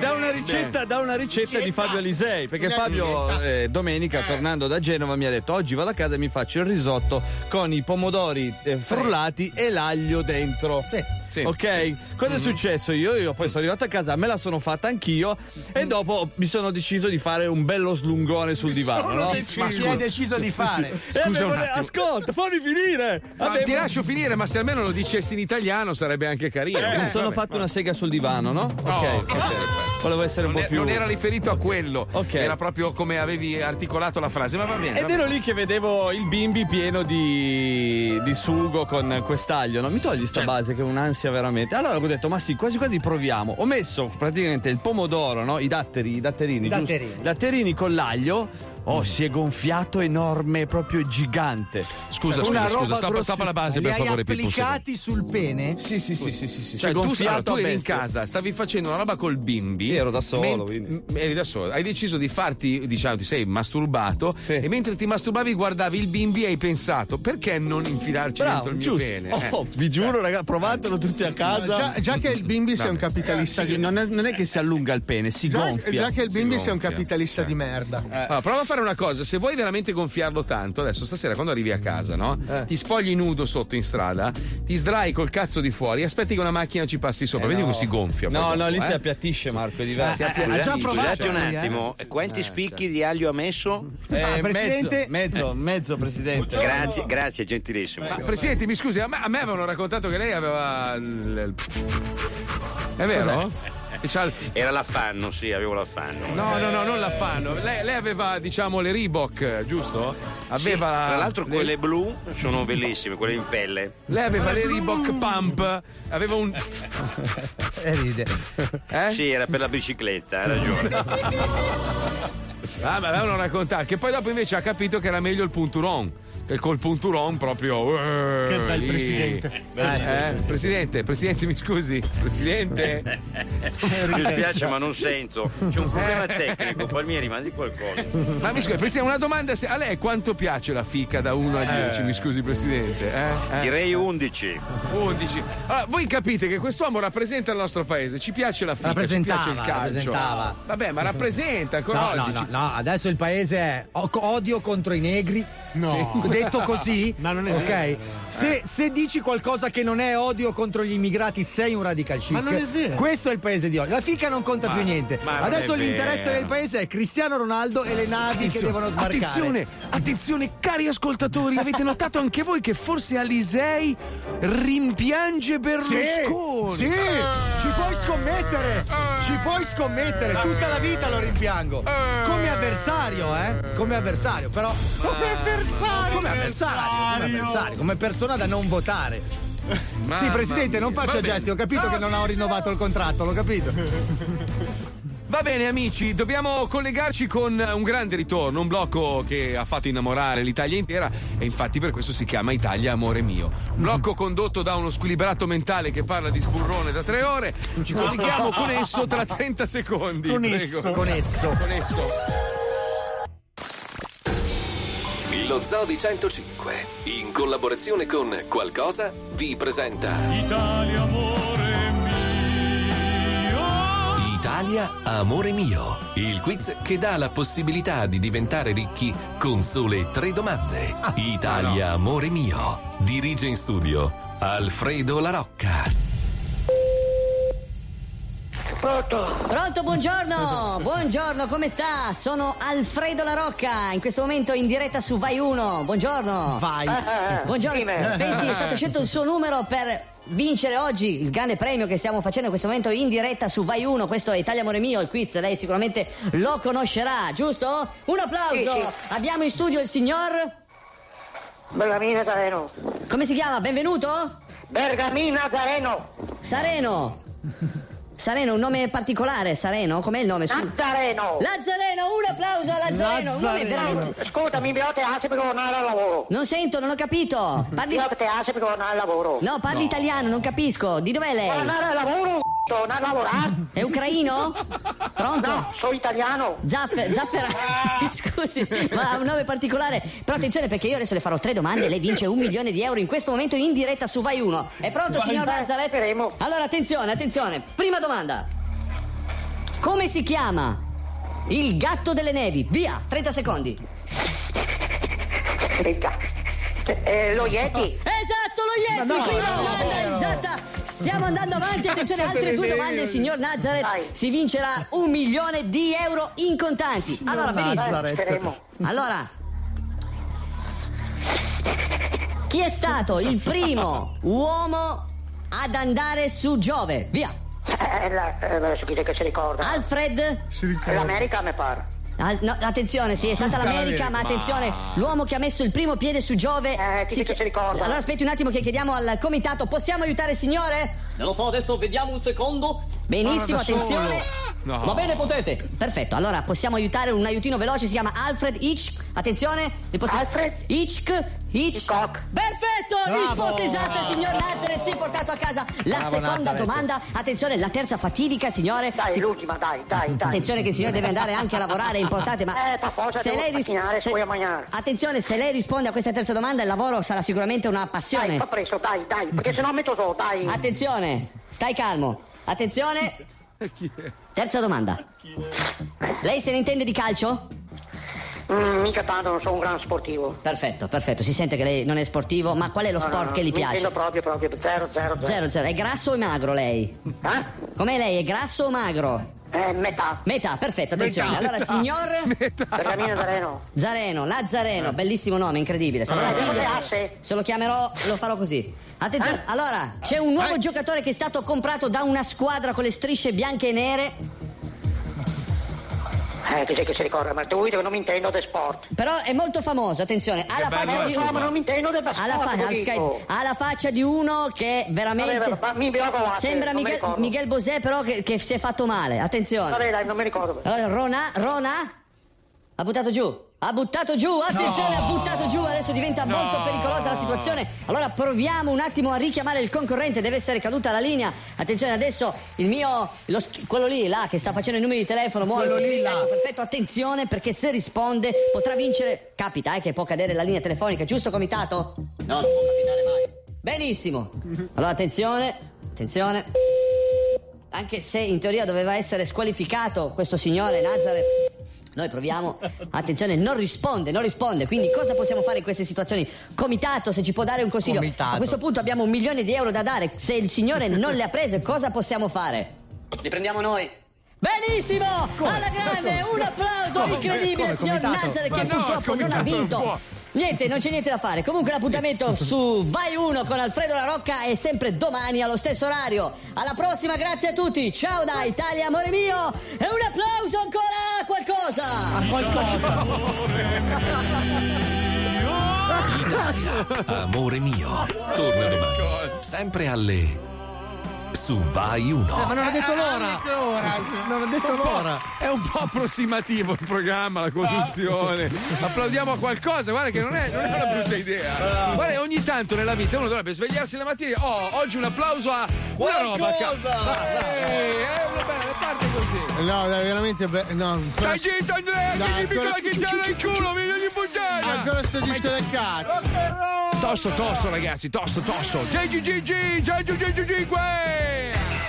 Da una ricetta, da una ricetta di Fabio Alisei, perché Fabio eh, domenica tornando da Genova mi ha detto oggi vado a casa e mi faccio il risotto con i pomodori eh, frullati e l'aglio dentro. Sì. Sì. Ok? Cosa è successo? Io, io poi sono arrivato a casa, me la sono fatta anch'io e dopo mi sono deciso di fare un bello slungone sul divano, no? deciso. Ma si è deciso di fare. Eh, Scusa beh, un attimo. Ascolta, fammi finire! Vabbè, ti lascio finire, ma se almeno lo dicessi in italiano sarebbe anche carino. mi Eh, sono vabbè. fatto una sega sul divano, no? Ok, Oh, ok. perfetto. Volevo essere un po' è- più. non era riferito a quello, Ok. era proprio come avevi articolato la frase, ma va bene. Ed va ero bene. lì che vedevo il bimbi pieno di, di sugo con quest'aglio, no? Mi togli sta base che è un'ansia veramente. Allora ho detto, ma sì, quasi quasi proviamo. Ho messo praticamente il pomodoro, no? I datteri, i datterini, I giusto? datterini. Datterini con l'aglio. Oh, si è gonfiato enorme, proprio gigante. Scusa, Una scusa, scusa, stoppa, stoppa la base Li per favore, Pippo. secondo. applicati sul pene? Sì, sì, sì, sì, sì, sì. Cioè, tu, allora, tu eri in casa, stavi facendo una roba col bimbi. Ero da solo, men- eri da solo. Hai deciso di farti, diciamo, ti sei masturbato. E mentre ti masturbavi, guardavi il bimbi e hai pensato: perché non infilarci Bravo, dentro il mio giusto. pene? Oh, vi giuro, ragazzi, provatelo tutti a casa. Già, già che il bimbi sia un capitalista Sì, di non, è, non è che si allunga il pene, si Già, gonfia. già che il bimbi Si sia un capitalista di merda. Allora, prova a fare una cosa, se vuoi veramente gonfiarlo tanto, adesso stasera quando arrivi a casa, no? Eh. Ti spogli nudo sotto in strada, ti sdrai col cazzo di fuori, aspetti che una macchina ci passi sopra, Eh, vedi no. come si gonfia. No, poi no, dopo, lì eh? si appiattisce, Marco, è diverso. Eh, Scusate, già provato, scusate un eh? attimo, quanti Eh, spicchi di aglio ha messo? Eh, Ah, Presidente- Mezzo, mezzo, mezzo, presidente. Grazie, grazie, gentilissimo. Ma, Presidente, mi scusi, a me, a me avevano raccontato che lei aveva. il- È vero? Il- Era l'affanno, sì, avevo l'affanno. No, no, no, non la fanno. Lei, lei aveva, diciamo, le Reebok, giusto? Aveva Sì, tra l'altro le- quelle blu sono bellissime, quelle in pelle. Lei aveva le Reebok Pump, aveva un. E ride. Eh? Sì, era per la bicicletta, hai ragione. Ah, ma avevano raccontato. Che poi dopo invece ha capito che era meglio il punturon. Che col punturon proprio. eh, Che bel lì. presidente. Eh, sì, Presidente, presidente, mi scusi. Presidente. Mi spiace, ma non sento. C'è un problema tecnico, Palmieri, mandi qualcosa. Ma mi scusi, Presidente, una domanda: se- a lei quanto piace la fica da 1 a 10? Mi scusi, Presidente. Eh? Eh? Direi 11. 11. Allora, voi capite che quest'uomo rappresenta il nostro paese, ci piace la fica, ci piace il calcio. rappresentava. Vabbè, ma rappresenta ancora No, oggi. no, no, ci- no, adesso il paese è odio contro i negri. No. Sì. Detto così, Ma non è ok. vero. Se, se dici qualcosa che non è odio contro gli immigrati, sei un radical chic. Ma non è vero. Questo è il paese di oggi. La fica non conta Ma- più niente. Adesso l'interesse del paese è Cristiano Ronaldo e le navi che devono sbarcare. Attenzione, attenzione, cari ascoltatori, avete notato anche voi che forse Alisei rimpiange Berlusconi? Sì, ci puoi scommettere, ci puoi scommettere, tutta la vita lo rimpiango. Come avversario, eh? Come avversario, però. Come avversario! Come avversario, come avversario, come persona da non votare. sì, Mamma Presidente, non mia. faccia Va bene. gesti, ho capito che non ho rinnovato il contratto, l'ho capito. Va bene amici, dobbiamo collegarci con un grande ritorno, un blocco che ha fatto innamorare l'Italia intera e infatti per questo si chiama Italia Amore Mio. Un blocco condotto da uno squilibrato mentale che parla di sburrone da tre ore. Ci colleghiamo con esso tra 30 secondi. Con prego. esso. Con esso. Con esso. Lo Zoo di 105, in collaborazione con Qualcosa, vi presenta Italia Amore Mio. Italia Amore Mio, il quiz che dà la possibilità di diventare ricchi con sole tre domande. Italia Amore Mio. Dirige in studio Alfredo La Rocca. Pronto, buongiorno! Buongiorno, come sta? Sono Alfredo La Rocca, in questo momento in diretta su Vai 1. Buongiorno! Vai. Buongiorno! Pensi, è stato scelto il suo numero per vincere oggi il grande premio che stiamo facendo in questo momento in diretta su Vai 1. Questo è Italia Amore Mio, il quiz, lei sicuramente lo conoscerà, giusto? Un applauso! Abbiamo in studio il signor... Bergamina Sareno. Come si chiama? Benvenuto? Bergamina Sareno. Sareno! Sareno, un nome particolare, Sareno? Com'è il nome? Scusa. Lazzareno. Lazzareno, un applauso a Lazzareno, un nome veramente... Scusami, mi te hace per tornare al lavoro. Non sento, non ho capito. Parli... Io te hace per tornare al lavoro. No, parli italiano, non capisco. Di dov'è lei? Tornare al lavoro, tornare a lavorare. È ucraino? Pronto? No, sono italiano. Zaffer, Zaffera, scusi, ma ha un nome particolare. Però attenzione perché io adesso le farò tre domande e lei vince un milione di euro in questo momento in diretta su Vai 1. È pronto, signor speriamo. Allora, attenzione, attenzione. Prima domanda. Come si chiama il gatto delle nevi? Via, 30 secondi. Eh, lo Yeti. Esatto, lo Yeti, no, prima no, domanda no. esatta. Stiamo andando avanti, attenzione, altre due domande, signor Nazareth. Si vincerà un milione di euro in contanti. Allora, benissimo. Allora, chi è stato il primo uomo ad andare su Giove? Via. Eh, la, eh, adesso chi è che si ricorda? Alfred? L'America mi pare. Al- no, attenzione, sì, è stata Tutta l'America, ma attenzione, l'uomo che ha messo il primo piede su Giove. Eh, chi che si ricorda? Allora aspetti un attimo che chiediamo al comitato, possiamo aiutare il signore? Non lo so, adesso vediamo un secondo. Benissimo, attenzione. solo. No. Va bene, potete. Perfetto, allora possiamo aiutare un aiutino veloce, si chiama Alfred Hitchcock. Attenzione, Alfred Hitchcock. Hitchcock. Perfetto, Bravo. risposta esatta, signor Nazareth, si è portato a casa la Bravo, seconda Nazareth. domanda. Attenzione, la terza fatidica, signore. Dai, Si- l'ultima, dai, dai, dai. Attenzione che il signore deve andare anche a lavorare, è importante, ma Eh, forza, se lei ris- macchinare, se-. Attenzione, se lei risponde a questa terza domanda, il lavoro sarà sicuramente una passione. Dai, fa presto, dai, dai, perché sennò metto so, dai. Attenzione, stai calmo. Attenzione. Terza domanda. Lei se ne intende di calcio? Mm, mica tanto, non sono un gran sportivo. Perfetto, perfetto. Si sente che lei non è sportivo, ma qual è lo No, sport no, che gli non piace? intendo proprio, proprio, zero, zero, zero. Zero, zero. È grasso o magro lei? Eh? Com'è lei? È grasso o magro? Eh, metà. Metà, perfetto, attenzione. Metà. Allora, Metà. signor Bergamino Zareno. Zareno, Nazareno, bellissimo nome, incredibile. Un Zareno figlio, se lo chiamerò, lo farò così. Attenzione, Eh? allora, c'è un nuovo giocatore che è stato comprato da una squadra con le strisce bianche e nere. Eh, ti sei che si ricorda, ma tu che non mi intendo di sport. Però è molto famoso, attenzione, ha la faccia di ma non mi intendo la, sport, fa- lo ha dico. scherzo, ha la faccia di uno che veramente Vabbè, ma mi sembra non mi Miguel, Bosé però che, che si è fatto male, attenzione. Vabbè, dai, non mi ricordo. Allora, Rona, Rona ha buttato giù. Ha buttato giù, attenzione, No. ha buttato giù, adesso diventa No. molto pericolosa la situazione. Allora proviamo un attimo a richiamare il concorrente, deve essere caduta la linea. Attenzione adesso il mio, lo quello lì, là, che sta facendo i numeri di telefono, muove. Quello lì, là. Perfetto, attenzione perché se risponde potrà vincere. Capita, eh, che può cadere la linea telefonica, giusto comitato? No, non può capitare mai. Benissimo. Allora attenzione, attenzione. Anche se in teoria doveva essere squalificato questo signore Nazareth. Noi proviamo, attenzione, non risponde, non risponde, quindi cosa possiamo fare in queste situazioni? Comitato, se ci può dare un consiglio. Comitato. A questo punto abbiamo un milione di euro da dare, se il signore non le ha prese cosa possiamo fare? Li prendiamo noi. Benissimo! Alla grande, un applauso Come? incredibile Come, al signor? Nazareth che Ma no, purtroppo non ha vinto. Niente, non c'è niente da fare. Comunque l'appuntamento su Vai Uno con Alfredo La Rocca è sempre domani allo stesso orario. Alla prossima, grazie a tutti. Ciao da Italia, amore mio. E un applauso ancora a qualcosa. Italia, amore mio. Torna domani. Sempre alle. Su Vai Uno. Eh, ma non ha detto l'ora. Non ha detto l'ora. È un po' approssimativo il programma, la conduzione. Applaudiamo a qualcosa, guarda che non è, non è una brutta idea. Guarda, ogni tanto nella vita uno dovrebbe svegliarsi la mattina e dire, oh, oggi un applauso a una roba. ca- Eh, è una bella parte così. No, dai, veramente. be- no, Stai zitto Andrea, che mi ancora- la chitarra in culo, figlio di puttana! Ancora sto disco del cazzo. Tosto, tosto ragazzi, tosto, tosto. JGGG, JGGG, dire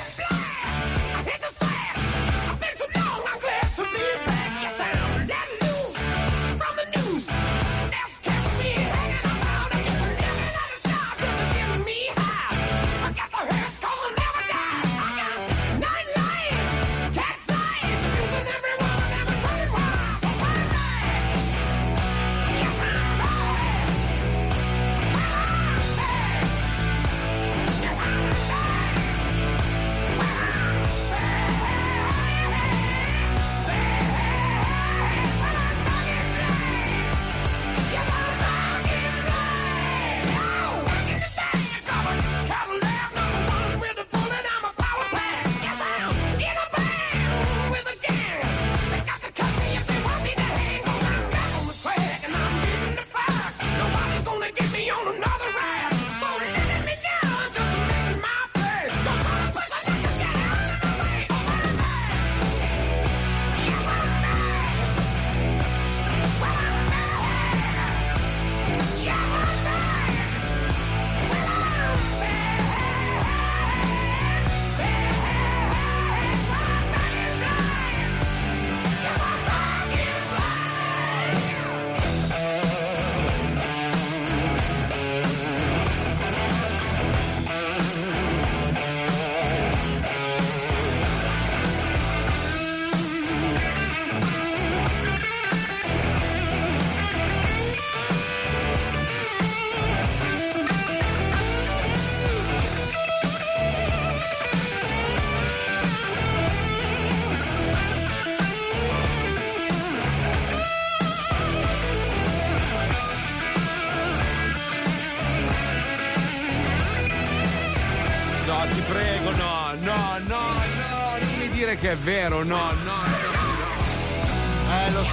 che è vero, no, no,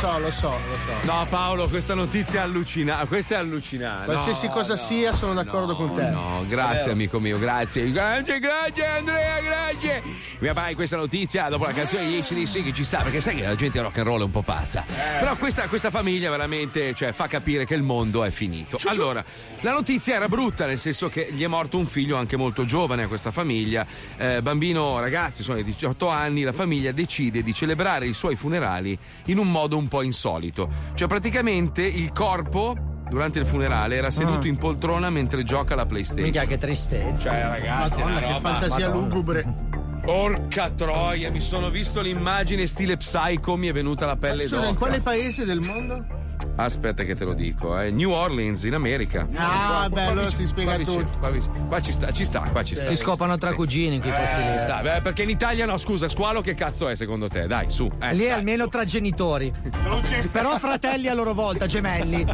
so, lo so, lo so. No, Paolo, questa notizia è allucinante. Questa è allucinante. Qualsiasi No, cosa no, sia, sono d'accordo con te. No, grazie amico mio, grazie. Grazie, grazie Andrea, grazie. Mia pai, questa notizia dopo la canzone di ACDC che ci sta, perché sai che la gente rock and roll è un po' pazza. Però questa, questa famiglia veramente cioè, fa capire che il mondo è finito. Allora, la notizia era brutta, nel senso che gli è morto un figlio anche molto giovane a questa famiglia. Eh, bambino, ragazzi, sono ai 18 anni, la famiglia decide di celebrare i suoi funerali in un modo un po' insolito. Cioè, praticamente il corpo durante il funerale era seduto Ah. in poltrona mentre gioca alla PlayStation. Mica che tristezza. Cioè, ragazzi, Madonna, che fantasia Madonna. lugubre. Porca troia, mi sono visto l'immagine stile psycho, mi è venuta la pelle d'oca. in quale paese del mondo? Aspetta che te lo dico, eh. New Orleans in America. Ah, beh, allora vicino, si spiega qua vicino, tutto. Qua, vicino. Qua ci sta, ci sta, qua ci sta. Si scopano tra cugini in quei posti Eh, lì. sta. Beh, perché in Italia no, scusa, squalo che cazzo è secondo te? Dai, su. Eh, Lì dai. almeno tra genitori. Però fratelli a loro volta, gemelli.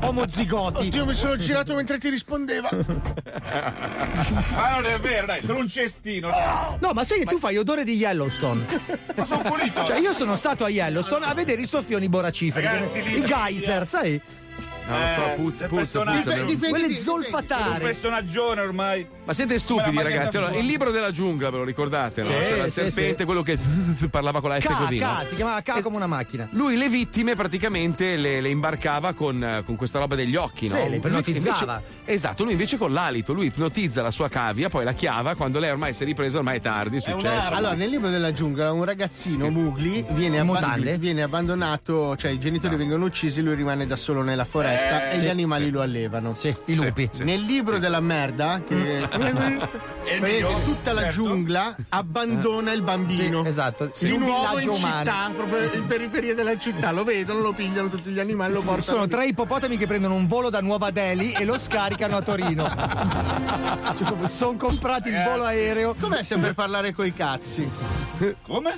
Omozigoti. Oddio, mi sono girato mentre ti rispondeva. Ma non è vero, dai, sono un cestino. dai. No, ma sai che tu fai odore di Yellowstone? Ma sono pulito. Cioè, io sono stato a Yellowstone a vedere i soffioni boraciferi. Ragazzi, lì- I geyser, sai? Non lo so, Eh, puzza, puzza, personaggio- puzza. Difendi- Quelle difendi- Un zolfatare. personaggione ormai. Ma siete stupidi, la ragazzi. Allora, il libro della giungla, ve lo ricordate? No? Sì, C'era il sì, serpente, sì. quello che parlava con la F K, così. no? K, si chiamava K come una macchina. Lui le vittime praticamente le, le imbarcava con, con questa roba degli occhi, no? Sì, le Lui ipnotizzava. invece- esatto, lui invece con l'alito, lui ipnotizza la sua cavia, poi la chiava, quando lei ormai si è ripresa, ormai è tardi, è successo. Allora, nel libro della giungla, un ragazzino Mugli viene, In abba- mutande? viene abbandonato, cioè i genitori vengono uccisi, lui rimane da solo nella foresta Eh, e sì, gli animali lo allevano. Sì, i lupi. Nel libro della merda, che Mio, tutta la certo. giungla abbandona il bambino. Sì, esatto. Di Di un nuovo in umano. città, proprio in periferia della città, lo vedono, lo pigliano tutti gli animali, lo portano. Sono tre ippopotami che prendono un volo da Nuova Delhi e lo scaricano a Torino. Cioè, sono comprati il volo aereo. Com'è sempre parlare coi cazzi? Come?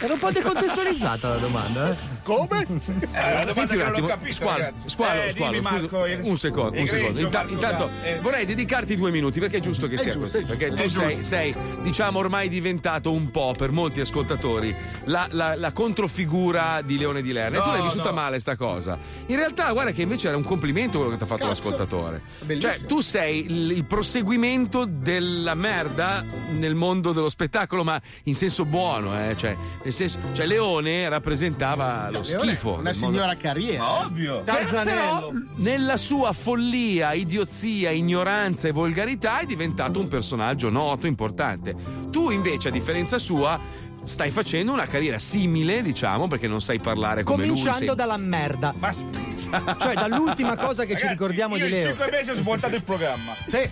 Era un po' decontestualizzata la domanda, eh? Come? Eh, la domanda Senti che un non attimo, capito, squalo, squalo, Eh, squalo, dimmi, scusa, Marco, un secondo, un secondo. Intanto dai, eh. vorrei dedicarti due minuti perché è giusto che sia giusto, così, perché è tu sei, sei, diciamo, ormai diventato un po' per molti ascoltatori la, la- la controfigura di Leone di Lerna e tu No, l'hai vissuta no. male sta cosa. In realtà, guarda che invece era un complimento quello che ti ha fatto Cazzo. l'ascoltatore. Bellissimo. Cioè, tu sei il, il proseguimento della merda nel mondo dello spettacolo, ma in senso buono, eh? Cioè, nel senso, cioè Leone rappresentava lo Leone, schifo. Una del mondo- signora carriera. Ma ovvio. Per- però nella sua follia, idiozia, ignoranza e volgarità è diventato un personaggio noto, importante. Tu invece, a differenza sua, stai facendo una carriera simile, diciamo, perché non sai parlare come Cominciando lui. sei- dalla merda. Ma Cioè, dall'ultima cosa che ci Ragazzi, ricordiamo io di in Leo. cinque mesi ho svoltato il programma. Sì.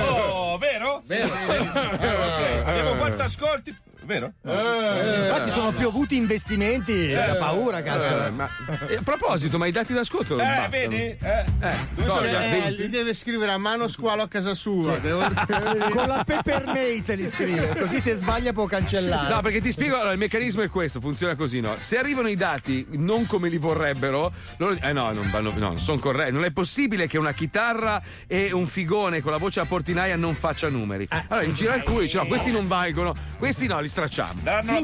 Oh, vero? Vero. ok. Abbiamo fatto ascolti. Vero? Infatti sono piovuti investimenti. Da paura, cazzo. Eh, ma- eh, a proposito, ma i dati d'ascolto non Eh, bastano. vedi? Eh. Dove cosa? Eh, gli deve scrivere a mano squalo a casa sua. Devo- Con la peppermate li scrive, così se sbaglia può cancellare. No, perché ti spiego, allora, il meccanismo è questo, funziona così, no? Se arrivano i dati non come li vorrebbero, loro, eh no, non vanno, no, non sono corretti. Non è possibile che una chitarra e un figone con la voce a portinaia non faccia numeri. Allora, gli gira il culo dice, no, questi non valgono, questi no, li stracciamo. Danno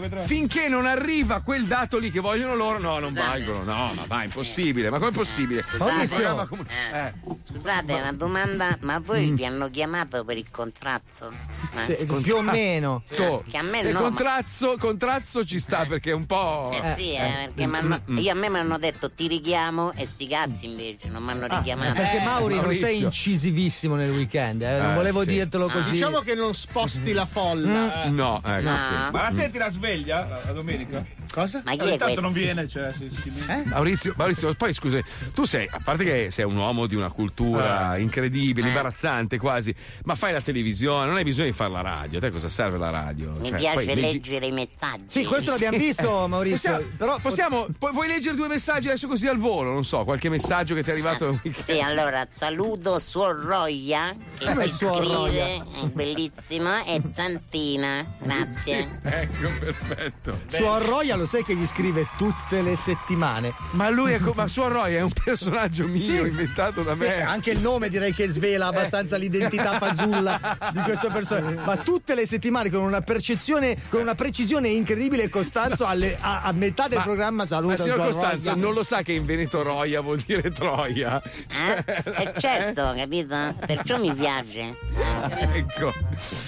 vedrai. finché non arriva quel dato lì che vogliono loro, no, non valgono. No, ma va, impossibile. Ma com'è possibile? Maurizio. Ma come- Eh, Scusate, una domanda, ma voi vi hanno chiamato per il contratto? Ma- Sì, più o meno. To- Che a me e no, ma- contrazzo, contrazzo ci sta perché è un po'. Eh, sì, eh, perché mm, mm. io a me mi hanno detto ti richiamo e sti cazzi invece non mi hanno richiamato. Perché Mauri non sei incisivissimo nel weekend, eh? non Eh, volevo sì. dirtelo così. Diciamo che non sposti la folla. No, ecco, No. sì. Ma la senti la sveglia la, la domenica? Cosa? Ma chi Eh, è intanto questo? non viene, cioè, si, si- Maurizio, Maurizio, poi scusa, tu sei, a parte che sei un uomo di una cultura incredibile, imbarazzante quasi, ma fai la televisione, non hai bisogno di fare la radio. A te cosa serve la radio? Mi Cioè, piace poi leggi- leggere i messaggi. Sì, questo l'abbiamo visto, Maurizio. Possiamo, Però possiamo- pu- vuoi leggere due messaggi adesso così al volo? Non so, qualche messaggio che ti è arrivato? Sì, allora saluto Suor Roia che Come ci Suor scrive, Roia? è bellissima, e Zantina, grazie. Ecco, perfetto. su Arroia lo lo sai che gli scrive tutte le settimane. Ma lui è come. Ma suo Roy è un personaggio mio Sì. inventato da Sì, me. anche il nome direi che svela abbastanza l'identità fasulla di questo personaggio. Ma tutte le settimane con una percezione, con una precisione incredibile, Costanzo alle- a, a metà del Ma- programma saluta. Ma signor Costanzo, Roya. non lo sa che in Veneto Roia vuol dire Troia? Eh certo, capito? Perciò mi piace. ecco.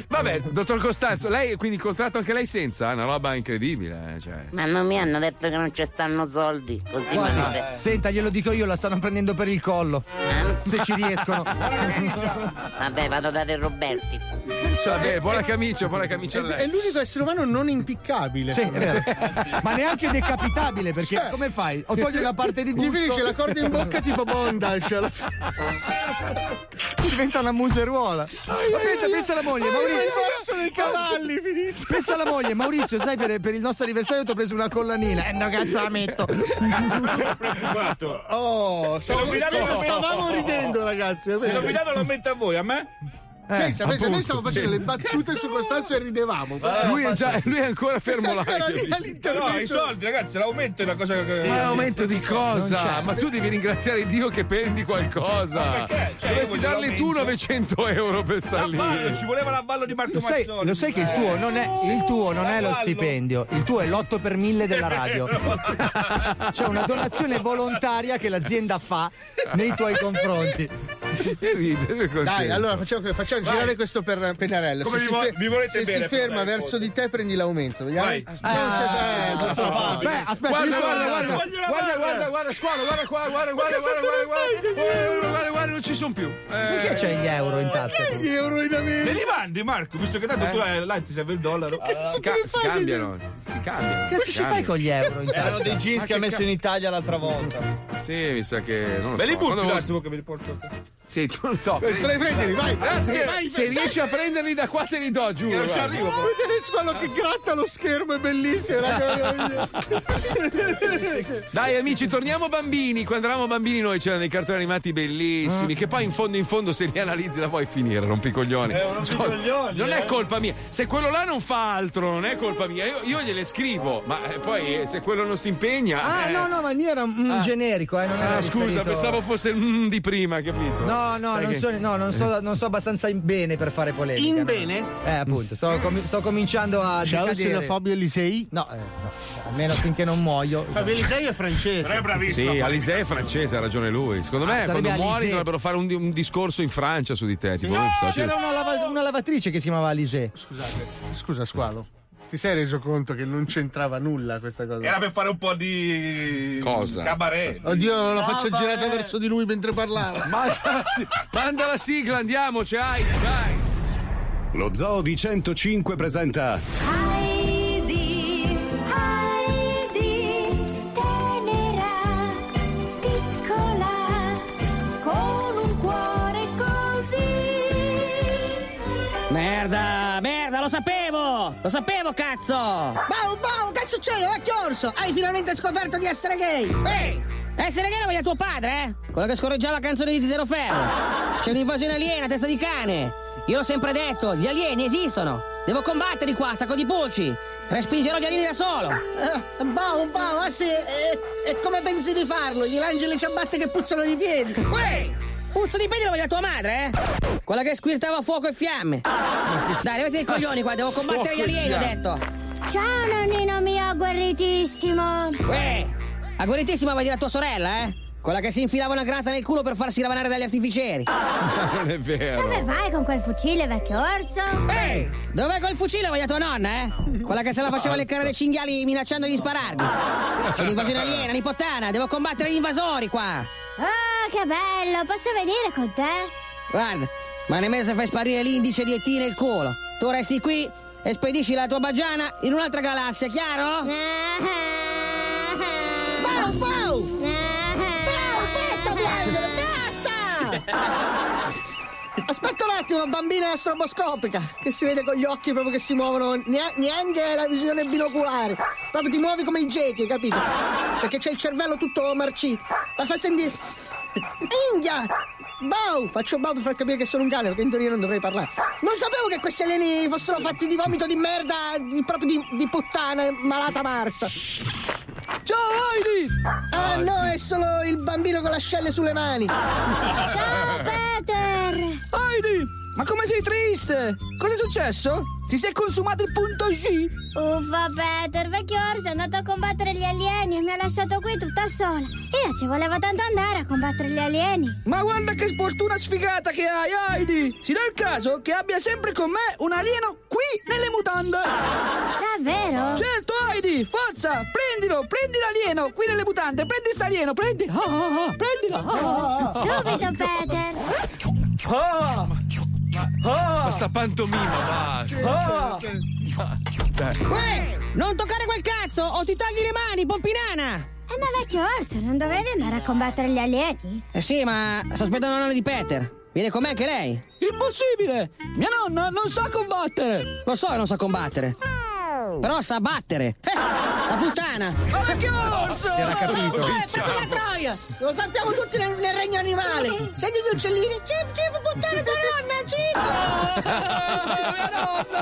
Vabbè, dottor Costanzo, lei quindi contratto anche lei senza? È una roba incredibile. eh, Cioè. Ma non mi hanno detto che non ci stanno soldi, così mi Guarda, hanno detto. senta, glielo dico io, la stanno prendendo per il collo. Se ci riescono. Vabbè, vado da De Robertis. Vabbè, buona camicia, buona camicia a È, lei. è l'unico essere umano non impiccabile. Sì, è vero. Ma neanche decapitabile, perché come fai? O togli una parte di Gli gusto. finisce la corda in bocca tipo alla fine. Diventa una museruola. Ma pensa, pensa alla moglie, Maurizio. il dei cavalli, finito. Pensa alla moglie, Maurizio, sai, per, per il nostro anniversario ti ho preso una collanina. E no, cazzo la metto. Oh, Se lo stavo- guidavo- pensa, stavamo ridendo, ragazzi. Se lo guidavo lo mette a voi, a me? Pensa, pensa, noi stiamo facendo le battute su Costanzo e ridevamo. Lui è, già, lui è ancora fermo là. No, i soldi, ragazzi, l'aumento è una cosa che. Ma aumento di cosa? Ma tu devi ringraziare Dio che prendi qualcosa. Ma perché? Cioè, Dovresti darle tu l'aumento. 900 euro per star lì. Ci voleva l'avvallo di Marco Lo sai, lo sai che il tuo non è, il tuo non è lo stipendio, il tuo è l'8 per 1000 della radio. C'è una donazione volontaria che l'azienda fa nei tuoi confronti. Dai, allora facciamo, facciamo facciamo girare questo per pennarello. Come se mi, fe- mi volete se bene? Se si ferma dai, verso di te, prendi l'aumento. Vediamo. Vai. Aspetta, ah, beh, aspetta, guarda, guarda, guarda, guarda, guarda, guarda, squalo, guarda qua, guarda, guarda, guarda, guarda, guarda, eh, guarda, guarda, non ci sono più. Perché eh. c'è gli euro in tasca? Gli euro in America. Me li mandi, Marco, visto che tanto tu eh. hai l'anti, serve il dollaro. Ah, si cambiano, si cambiano. Cazzo ci fai con gli euro in tasca? Erano dei jeans che ha messo in Italia l'altra volta. Sì, mi sa che non. Me li butto un attimo che me li porto. Sì, tu so. Te le prendi, vai. Se, vai, se riesci a prenderli da qua te li do, giuro. Non ci arrivo. Vedere squalo che gratta lo schermo è bellissimo, raga. Dai amici, torniamo bambini. Quando eravamo bambini noi c'erano dei cartoni animati bellissimi che poi in fondo in fondo se li analizzi la vuoi finire, rompicoglioni. Eh, un rompicoglioni, non è eh. colpa mia. Se quello là non fa altro, non è colpa mia. Io, io gliele scrivo, ma eh, poi eh, se quello non si impegna... Ah, eh. no, no, ma il mio era un generico, eh, non era Ah, scusa, riferito- pensavo fosse il mm di prima, capito? No, no, Sai non, che- so, no non, sto, non sto abbastanza in bene per fare polemica. In no. bene? Eh, appunto, sto, com- sto cominciando a Ciao, decadere. xenofobio Elisei. No, eh, no, almeno finché non muoio. Fabio Elisei è francese. Però è bravissimo. Sì, Alisei è francese, ha ragione lui. Secondo me, Ah, quando muori dovrebbero fare un, un discorso in Francia su di te. Tipo, No, "Ups, c'era una, lava- una lavatrice che si chiamava Alise. Scusate, scusa squalo. Ti sei reso conto che non c'entrava nulla questa cosa? Era per fare un po' di. Cosa? Cabaret. Oddio, la faccia vabbè. girata verso di lui mentre parlava. Manda la, si- manda la sigla, andiamo, ce hai, dai. Lo Zoo di 105 presenta Heidi, Heidi, tenera, piccola, con un cuore così. Merda, lo sapevo! Lo sapevo, cazzo! Bau, bau, che succede, vecchio orso? Hai finalmente scoperto di essere gay! Ehi! Essere gay lo voglio tuo padre, eh? Quello che scorreggiava canzoni di Zero Ferro. C'è un'invasione aliena, testa di cane. Io l'ho sempre detto, gli alieni esistono. Devo combatterli qua, sacco di pulci. Respingerò gli alieni da solo. Eh, bau, bau, ah sì, e, e come pensi di farlo? Gli lanci le ciabatte che puzzano di piedi? Uè! Puzzo di piedi lo voglio tua madre, eh? Quella che squirtava fuoco e fiamme. Dai, levati i coglioni qua, devo combattere gli alieni, ho detto. Ciao nonnino mio agguerritissimo. Uè! Agguerritissima vuoi dire a tua sorella, eh? Quella che si infilava una grata nel culo per farsi ravanare dagli artificieri. Non è vero. Dove vai con quel fucile, vecchio orso? Ehi! Dov'è quel fucile voglio tua nonna, eh? Quella che se la faceva leccare dei cinghiali minacciando di spararli. C'è l'invasione aliena, nipottana, devo combattere gli invasori qua. Ah, che bello, posso venire con te? Guarda, ma nemmeno se fai sparire l'indice di ET nel culo. Tu resti qui e spedisci la tua bagiana in un'altra galassia, chiaro? Bau, bau! Bau, basta piangere, basta! Aspetta un attimo, bambina stroboscopica, che si vede con gli occhi proprio che si muovono, nea- neanche la visione binoculare. Proprio ti muovi come i gechi, capito? Perché c'è il cervello tutto marcito. Ma fai sentire. India! Bow! Faccio bow per far capire che sono un cane, perché in teoria non dovrei parlare. Non sapevo che questi alieni fossero fatti di vomito di merda, di- proprio di, di puttana, malata marcia. Ciao Heidi! Ah no, è solo il bambino con le ascelle sulle mani. Ciao Peter! Heidi! Ma come sei triste? Cosa è successo? Ti sei consumato il punto G? Uffa Peter, vecchio orso è andato a combattere gli alieni e mi ha lasciato qui tutta sola. Io ci volevo tanto andare a combattere gli alieni. Ma guarda che fortuna sfigata che hai, Heidi! Si dà il caso che abbia sempre con me un alieno qui nelle mutande! Davvero? Certo, Heidi! Forza! Prendilo! Prendi l'alieno qui nelle mutande! Prendi sta alieno! Prendi! Ah, ah, ah, prendilo! Ah, ah, ah. Subito, Peter! Ah! Ma sta pantomima, basta. Ah! Uè! Non toccare quel cazzo o ti tagli le mani, pompinana! Eh, ma vecchio orso, non dovevi andare a combattere gli alieni? Eh sì, ma sospetto la nonna di Peter. Viene con me anche lei? Impossibile! Mia nonna non sa combattere! Lo so che non sa combattere. Però sa battere. Eh, la puttana! Ma vecchio orso! Si era capito. Eh, per la troia! Lo sappiamo tutti nel, nel regno animale! Senti gli uccellini? Cip, cip, puttana tua nonna, cip!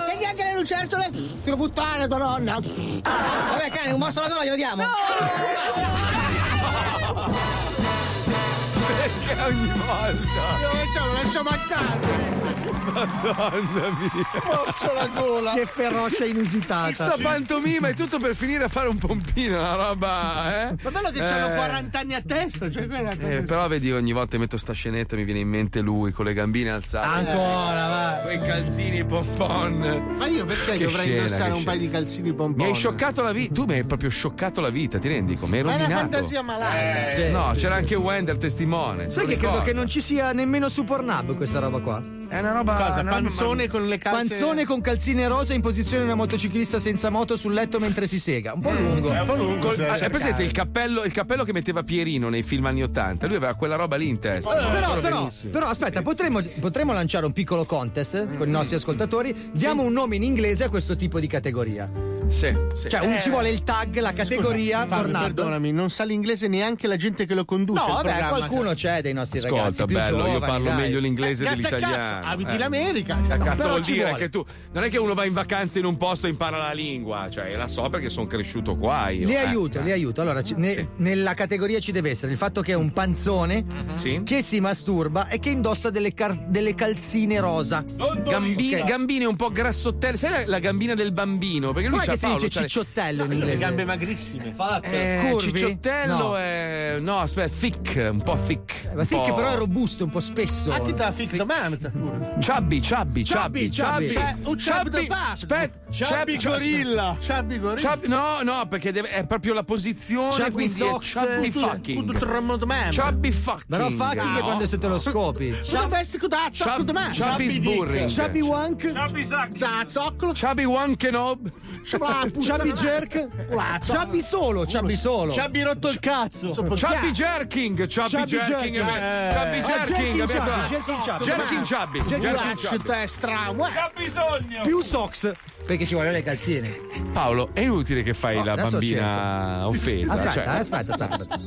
Senti anche le lucertole? Filo puttana tua nonna! Vabbè, cane, un morso alla gola glielo diamo! Perché ogni volta? Dove facciamo? Lasciamo a casa! Madonna mia. Morso la gola! Che ferocia inusitata. Sta pantomima è tutto per finire a fare un pompino, una roba, eh? Ma bello che Eh. hanno 40 anni a testa, cioè quella Eh, però vedi ogni volta metto sta scenetta mi viene in mente lui con le gambine alzate. Ancora, va. Quei calzini pompon. Ma io perché Che dovrei scena, indossare che un paio di calzini pompon? Mi hai scioccato la vita. Tu mi hai proprio scioccato la vita, ti rendi? Come hai Ma è una fantasia malata. Sì, no, sì, c'era sì. anche Wender testimone. Sai che lo credo che non ci sia nemmeno su Pornhub questa roba qua? È una roba. Cosa? una- Panzone con le calze... Panzone con calzine rosa in posizione una motociclista senza moto sul letto mentre si sega. Un po' lungo. È un po' lungo. Col- cioè, ah, Hai cercare. presente il cappello, il cappello che metteva Pierino nei film anni 80? Lui aveva quella roba lì in testa. Però, Ricordo però, benissimo. però, aspetta, potremmo, potremmo lanciare un piccolo contest eh, con i nostri ascoltatori. Diamo un nome in inglese a questo tipo di categoria. Sì, sì. Cioè, Eh, ci vuole il tag, la categoria, Fabio, Pornhub. perdonami, non sa l'inglese neanche la gente che lo conduce. No, il vabbè, programma. qualcuno c'è dei nostri Ascolta, ragazzi più bello, giovani, io parlo dai. meglio l'inglese Eh, dell'italiano. Cazzo, abiti Eh. in America. Cioè, cazzo però vuol dire vuole. che tu non è che uno va in vacanza in un posto e impara la lingua, cioè la so perché sono cresciuto qua io. Li Eh, aiuto, li cazzo. aiuto. Allora, ci- ne- Sì. nella categoria ci deve essere il fatto che è un panzone Sì. che si masturba e che indossa delle, car- delle calzine rosa. Gambine, Ok. gambine un po' grassottelle, sai la, la gambina del bambino? Perché lui Com'è c'ha che si Paolo, dice c'ha- cicciottello in Le inglese? gambe magrissime. Eh, Curvi? cicciottello No. è. No, aspetta, thick, un po' thick. Ma un thick po'- però è robusto, un po' spesso. Ah, la fic domanda pure? Chubby, chubby, Chubby, chubby, chubby. chubby. Cioè, chubby fare. Aspetta, Chubby chub- gorilla. Chubby gorilla. chubby- no, no, perché deve- è proprio la posizione. Chubby quindi socks. è chubby fucking. Chubby fucking. Però fucking è no. quando se te lo scopi. Potrebbe essere con da Chub- zoccolo man. chubby sburring. Chubby wank. Chubby one knob. chubby jerk, chubby solo, chubby solo. Ci abbi rotto il cazzo. Chubby jerking. Chubby Chubby jerking. jerking. eh, Chubby Ah, jerking. jerking chubby, chubby. Jerking Jerking Lasci chubby. te stramo. Più socks, perché ci vogliono le calzine. Paolo, è inutile che fai Oh, la bambina offesa. Aspetta, cioè- eh, aspetta, aspetta.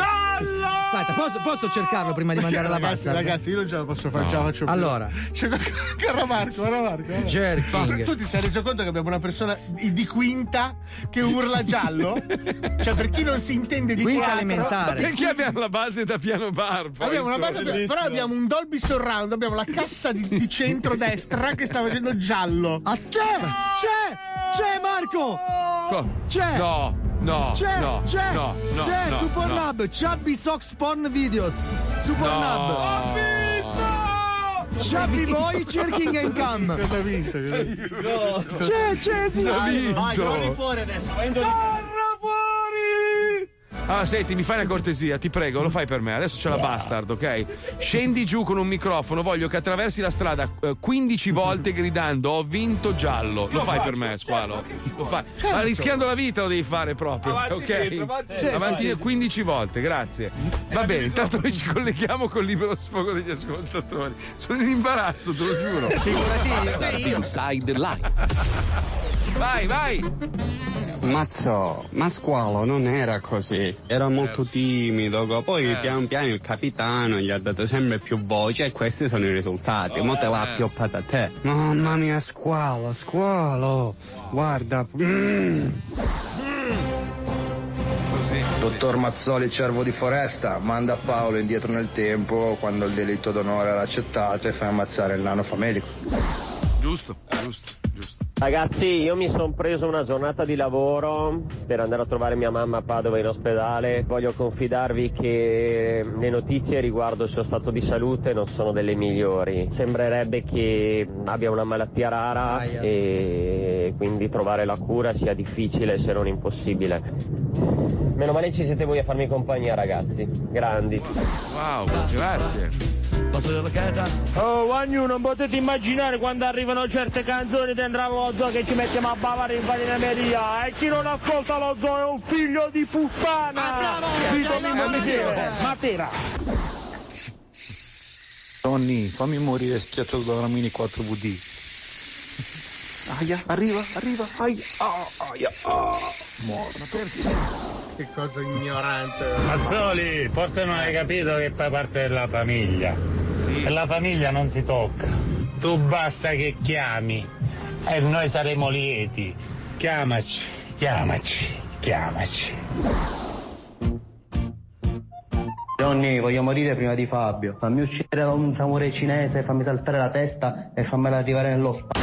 Aspetta. Aspetta, posso, posso cercarlo prima di mandare la ragazzi, bassa? ragazzi, io non ce la posso fare, No. ce la faccio più. Allora. C'è Caro Marco, caro Marco. Jerking. Tu, ti sei reso conto che abbiamo una persona di quinta che urla giallo? cioè, per chi non si intende di Quinta quattro- elementare. Perché abbiamo la base da piano bar? poi, Abbiamo una base, però abbiamo un Dolby Surround, abbiamo la cassa di, di centro-destra che sta facendo giallo. Ah, c'è! C'è! C'è Marco! Co- C'è! No, no, C'è! no, c'è! no, no, c'è no, su no. Chubby Socks Porn Videos! Su Pornhub! Chubby Boy Jerking and Cam! Cosa ha vinto? Vinto? C'è, c'è, vinto. Vai, torni fuori adesso. vai in Ah, senti, mi fai una cortesia, ti prego, lo fai per me. Adesso c'è la bastard, ok? Scendi giù con un microfono, voglio che attraversi la strada eh, 15 volte gridando ho vinto giallo. Lo fai per me, squalo? Lo fai. Ma rischiando la vita lo devi fare proprio, Avanti ok? dietro, avanti e dietro. Avanti 15 volte, grazie. Va bene, intanto noi ci colleghiamo col libero sfogo degli ascoltatori. Sono in imbarazzo, te lo giuro. Bastard Inside Live. Vai, vai! Mazzo, ma squalo non era così, era molto timido, poi Eh. pian piano il capitano gli ha dato sempre più voce e questi sono i risultati, mo te l'ha Eh. appioppata a te. Mamma mia, squalo, squalo, guarda. mm. Dottor Mazzoli, cervo di foresta, manda Paolo indietro nel tempo quando il delitto d'onore era accettato e fai ammazzare il nano famelico. Giusto, giusto, giusto. Ragazzi, io mi sono preso una giornata di lavoro per andare a trovare mia mamma a Padova in ospedale. Voglio confidarvi che le notizie riguardo il suo stato di salute non sono delle migliori. Sembrerebbe che abbia una malattia rara Aia. e quindi trovare la cura sia difficile se non impossibile. Meno male ci siete voi a farmi compagnia, ragazzi. Grandi. Wow, grazie. Oh, Wagnu, non potete immaginare quando arrivano certe canzoni dentro lo zoo che ci mettiamo a bavare in fanineria e chi non ascolta lo zoo è un figlio di puttana! Vito Mimmo Michele, Matera! Tony, fammi morire schiacciato da una mini 4VD. Aia, arriva, arriva, aia, ah, aia, ah. Che cosa ignorante. Mazzoli, forse non hai capito che fai parte della famiglia. E la famiglia non si tocca. Tu basta che chiami e noi saremo lieti. Chiamaci, chiamaci, chiamaci. Johnny, voglio morire prima di Fabio. Fammi uccidere da un samurai cinese, fammi saltare la testa e fammela arrivare nello spazio.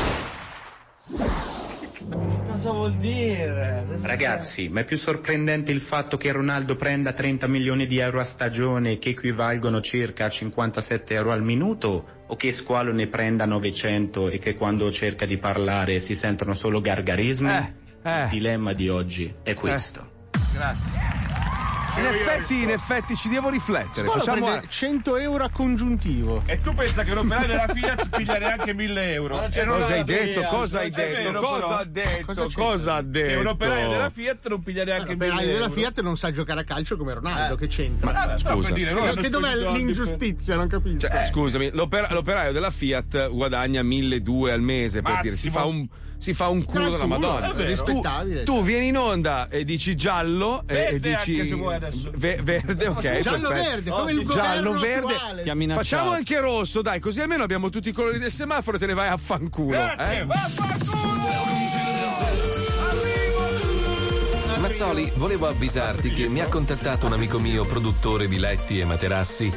Cosa vuol dire? Ragazzi, ma è più sorprendente il fatto che Ronaldo prenda 30 milioni di euro a stagione che equivalgono circa a 57 euro al minuto o che Squalo ne prenda 900 e che quando cerca di parlare si sentono solo gargarismi? Il dilemma di oggi è questo. Grazie. In effetti, in effetti ci devo riflettere. Scuola Facciamo prende 100 euro a congiuntivo. E tu pensa che un operaio della Fiat piglia neanche 1000 euro? E non Cosa la- hai detto? Cosa hai detto? vero, Cosa ha detto? Cosa? Cosa ha Che detto? un operaio della Fiat non piglia neanche 1000 L'operaio euro. della Fiat non sa giocare a calcio come Ronaldo, che c'entra? Ma, eh, hanno che dov'è l'ingiustizia? Non capisco. Cioè, Scusami, l'opera- l'operaio della Fiat guadagna 1200 al mese per dire, si fa un, si fa un culo della Madonna. è tu, tu vieni in onda e dici giallo e- e, Verde dici anche se vuoi adesso. ve- verde, ok. Giallo perfetto. verde, come il giallo verde. Facciamo anche rosso, dai, così almeno abbiamo tutti i colori del semaforo e te ne vai a fanculo. Grazie, eh? Mazzoli, volevo avvisarti che mi ha contattato un amico mio, produttore di letti e materassi.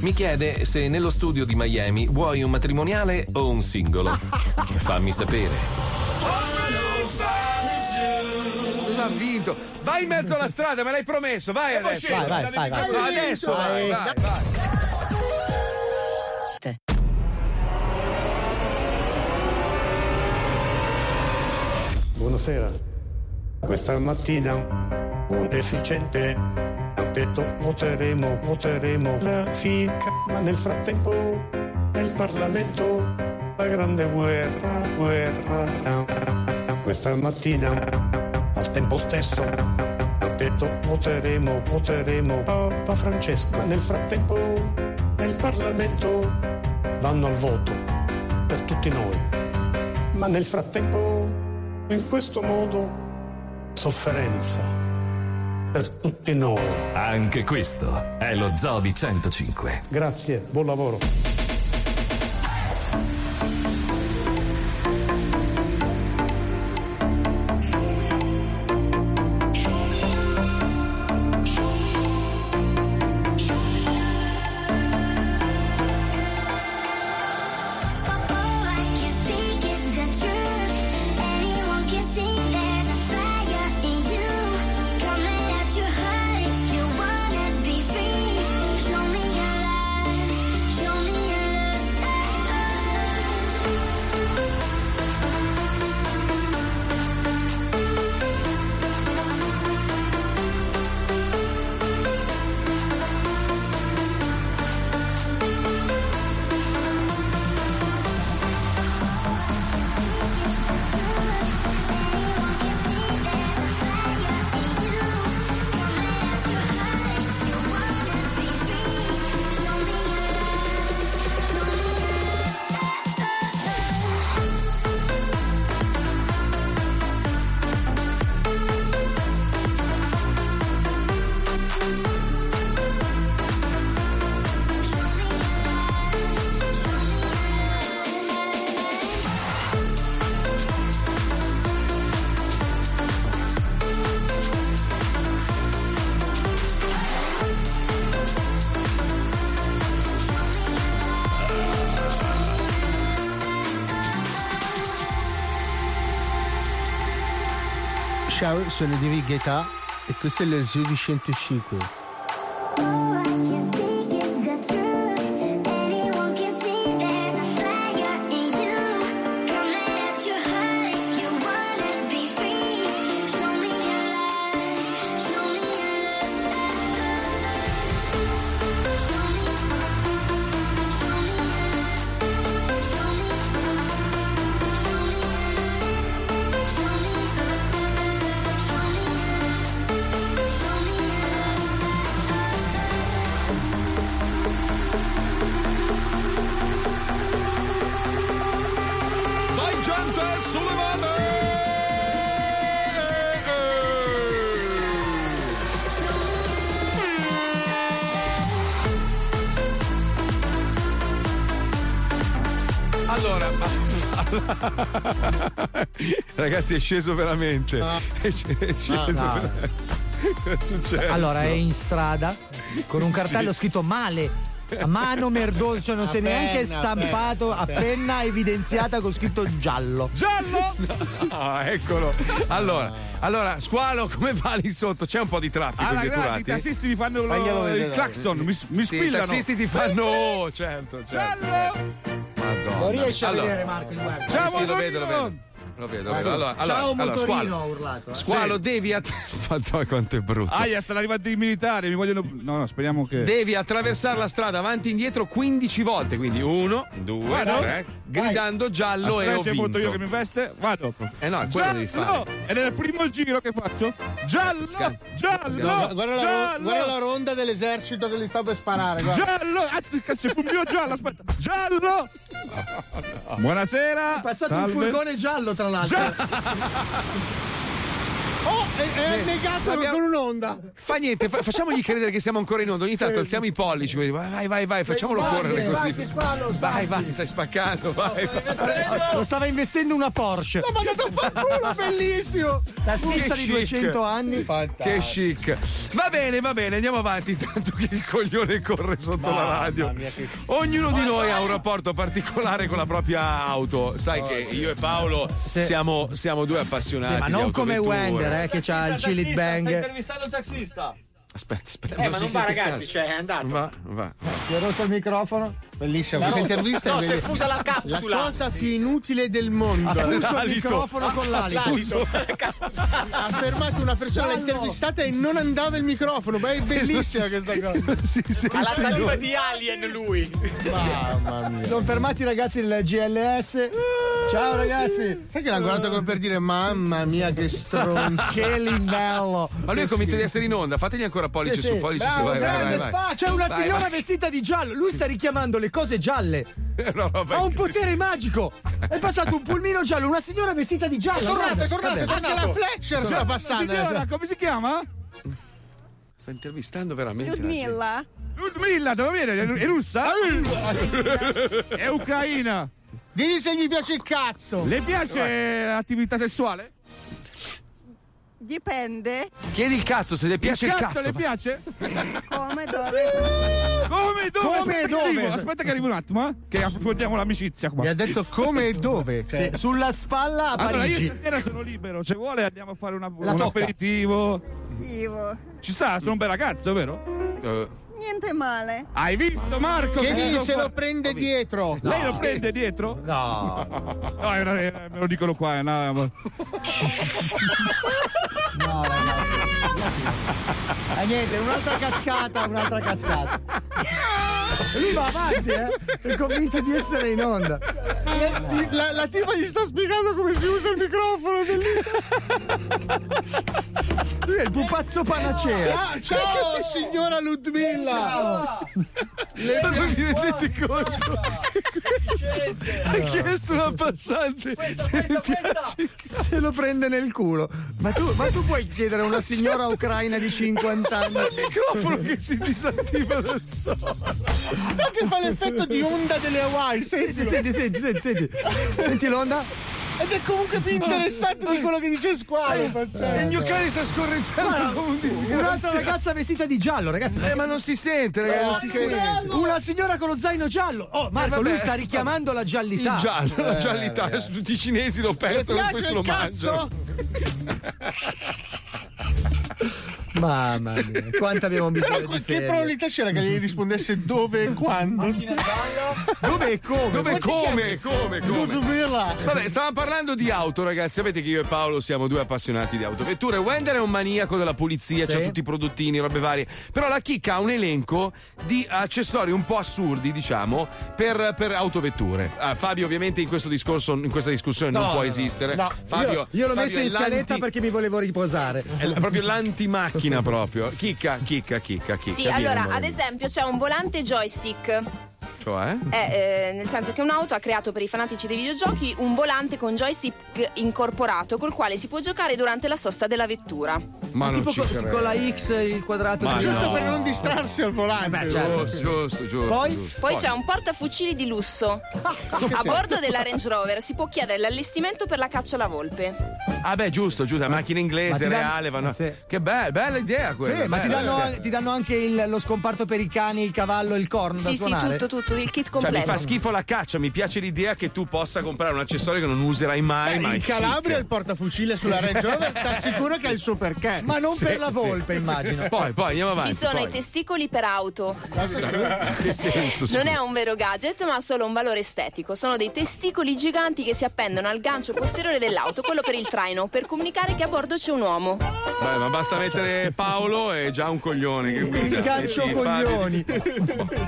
Mi chiede se nello studio di Miami vuoi un matrimoniale o un singolo. Fammi sapere. Cosa ha vinto? Vai in mezzo alla strada, me l'hai promesso, vai adesso. Vai, vai, vai, vai. Adesso vai, vai, vai. Buonasera. Questa mattina un deficiente ha detto voteremo, voteremo la fica, ma nel frattempo nel Parlamento la grande guerra, guerra. Questa mattina al tempo stesso ha detto voteremo, voteremo Papa Francesco, ma nel frattempo nel Parlamento vanno al voto per tutti noi. Ma nel frattempo, in questo modo, sofferenza per tutti noi. Anche questo è lo Zoo di 105. Grazie, buon lavoro. Sono di Righetà e questo è lo Zoo di 105. Ragazzi, è sceso veramente. È sc- è sceso no. veramente. Cosa è successo? Allora è in strada con un cartello Sì. scritto male. A mano merdoso, cioè non si è neanche penna, stampato a penna. penna evidenziata con scritto giallo. Giallo! Ah, eccolo. Allora, allora, squalo, come va lì sotto? C'è un po' di traffico Alla in grande, i tassisti mi fanno lo- il clacson, mi, mi Sì, i squillano. tassisti ti fanno oh, certo, certo. Madonna. Lo riesci a Allora, vedere Marco il web? Ciao, sì, lo vedo, lo vedo. Lo vedo, lo vedo. Allora, allora, Ciao allora, motorino squalo. ha urlato. eh. Squalo, devi att- Madonna, quanto è brutto. Aia, stanno arrivando i militari, mi vogliono. No, no, speriamo che. Devi attraversare la strada avanti e indietro 15 volte, quindi uno, due, Vado? tre, gridando giallo Aspetta, e ho se monto io che vinto. mi veste, vado. Eh no, quello devi fare. Ed è il primo giro che faccio. Giallo! Giallo! Guarda, guarda la, giallo! guarda la ronda dell'esercito che li sta per sparare. guarda. Giallo! Anzi, cazzo, il mio giallo, aspetta! Giallo! Buonasera! È passato Salve. un furgone giallo tra l'altro. Oh, è, è annegato Abbiamo- con un'onda. Fa niente, fa- facciamogli credere che siamo ancora in onda. Ogni tanto alziamo i pollici. così, Vai, vai, vai, facciamolo Sbagli, correre così. squalo, sbagli. Vai, vai, stai spaccando, vai. vai. Lo stava investendo una Porsche. L'ho mandato a far culo, bellissimo. Tassista Che di chic. 200 anni. Che chic. Va bene, va bene, andiamo avanti. Intanto che il coglione corre sotto la radio. Ognuno di noi ha un rapporto particolare con la propria auto. Sai che io e Paolo Sì. siamo, siamo due appassionati. Sì, ma di non come. Wender, eh, che c'ha il Chili Stai Bang. intervistando un taxista. Aspetta, aspetta. Eh, ma non va, ragazzi, cioè, è andato. Va, va. Si è rotto il microfono. Bellissima No, questa intervista. no, è si è fusa la capsula. La cosa più inutile del mondo. Ha fuso il microfono con l'alito. L'alito. Ha fermato una persona, l'ha intervistata e non andava il microfono. Ma è bellissima questa cosa. Sì, sì. Ha la saliva di alien lui. Mamma mia. Sono fermati i ragazzi del GLS. Ciao ragazzi. Sai che l'ha guardato come per dire mamma mia che stronzo. Che livello. Ma lui è convinto di essere in onda. Fategli ancora pollice Sì, su, sì. pollice su. Vai, vai, vai. vai. C'è una Vai, signora vai. vestita di giallo. Lui sta richiamando le cose gialle. No, vabbè. Ha un potere magico. È passato un pulmino giallo, una signora vestita di giallo. È tornato, è tornato, è Anche la tornato. Fletcher sta passando. Signora, come si chiama? Sta intervistando veramente. Ludmilla. Ludmilla, dove viene? È è russa? È ucraina. Se gli piace il cazzo. Le piace l'attività sessuale? Dipende Chiedi il cazzo se le piace il cazzo. le piace? come, dove. Come dove? Come aspetta dove? Che arrivo, aspetta che arrivo un attimo, eh, che approfondiamo l'amicizia qua. Mi ha detto come e dove. Sì, Sulla spalla a Allora, io Parigi. stasera sono libero, se vuole andiamo a fare una- un tocca. aperitivo. Ivo. Ci sta, sono un bel ragazzo, vero? Eh, Niente male. Hai visto Marco? che fare? lo prende dietro. Lei lo prende dietro? No. No, è una- è- me lo dicono qua, è una... No, ragazzi. Eh, niente, un'altra cascata, un'altra cascata. E lui va avanti, eh? È convinto di essere in onda. La, la- la tipa gli sta spiegando come si usa il microfono. Lui è il pupazzo panacea. Ah, ciao signora Ludmilla. Le- Ma voi vi rendete conto? Ha chiesto una passante se mi piace. Se lo prende nel culo. Ma tu, ma tu puoi chiedere a una signora ucraina di 50 anni. Il microfono che si disattiva da solo. che fa l'effetto di onda delle Hawaii. Senti, Senti, senti, senti, senti, senti. Senti l'onda? Ed è comunque più interessante di quello che dice Squalo. Il mio cane sta scorreggiando come un disgraziato. Un'altra ragazza vestita di giallo, ragazzi. Eh, ma non si sente, ragazzi, non si sente. Una signora con lo zaino giallo. Oh, Marco, Eh, vabbè. lui sta richiamando la giallità. Il giallo, la Eh, giallità. Adesso tutti i cinesi lo pestano e poi se lo mangiano. Mamma mia, quanto abbiamo bisogno Però di che ferie. probabilità c'era che gli rispondesse dove e quando? Dove e come? Dove come? Come? Come? Vabbè, stavamo parlando di auto, ragazzi. Sapete che io e Paolo siamo due appassionati di autovetture. Wender è un maniaco della pulizia, c'ha tutti i prodottini, robe varie. Però la chicca ha un elenco di accessori un po' assurdi, diciamo, per, per autovetture. Ah, Fabio, ovviamente, in questo discorso, in questa discussione non No, può no, esistere. No, Fabio, io, io l'ho Fabio messo in scaletta l'anti- perché mi volevo riposare. È proprio l'antimacchina proprio. Chicca, chicca, chicca, chicca. Sì, allora, ad esempio, c'è un volante joystick. Cioè? È, eh, nel senso che un'auto ha creato per i fanatici dei videogiochi un volante con joystick incorporato col quale si può giocare durante la sosta della vettura. Ma non tipo ci co- con la X il quadrato Ma di Giusto no. per non distrarsi al volante. Beh, certo. Giusto, giusto, giusto. Poi? giusto. Poi c'è un portafucili di lusso. A bordo della Range Rover si può chiedere l'allestimento per la caccia alla volpe. Ah, beh, giusto, giusto. Macchina Ma inglese, ti dan- reale. Vanno... Sì. Che bella, bella idea quella. Sì, ma ti bella danno, ti danno anche il- lo scomparto per i cani, il cavallo e il corno da Sì, sì, suonare? tutto, tutto, il kit Cioè, mi completo. fa schifo la caccia, mi piace l'idea che tu possa comprare un accessorio che non userai mai, ma In Calabria chic. il portafucile sulla Range Rover ti assicuro che ha il suo perché. Ma non Sì, per la sì. volpe, immagino. Poi, poi andiamo avanti. Ci sono poi. i testicoli per auto. Che senso? Non è un vero gadget, ma ha solo un valore estetico. Sono dei testicoli giganti che si appendono al gancio posteriore dell'auto, quello per il traino, per comunicare che a bordo c'è un uomo. Beh, ma basta mettere Paolo e già un coglione che guida. Il gancio coglioni.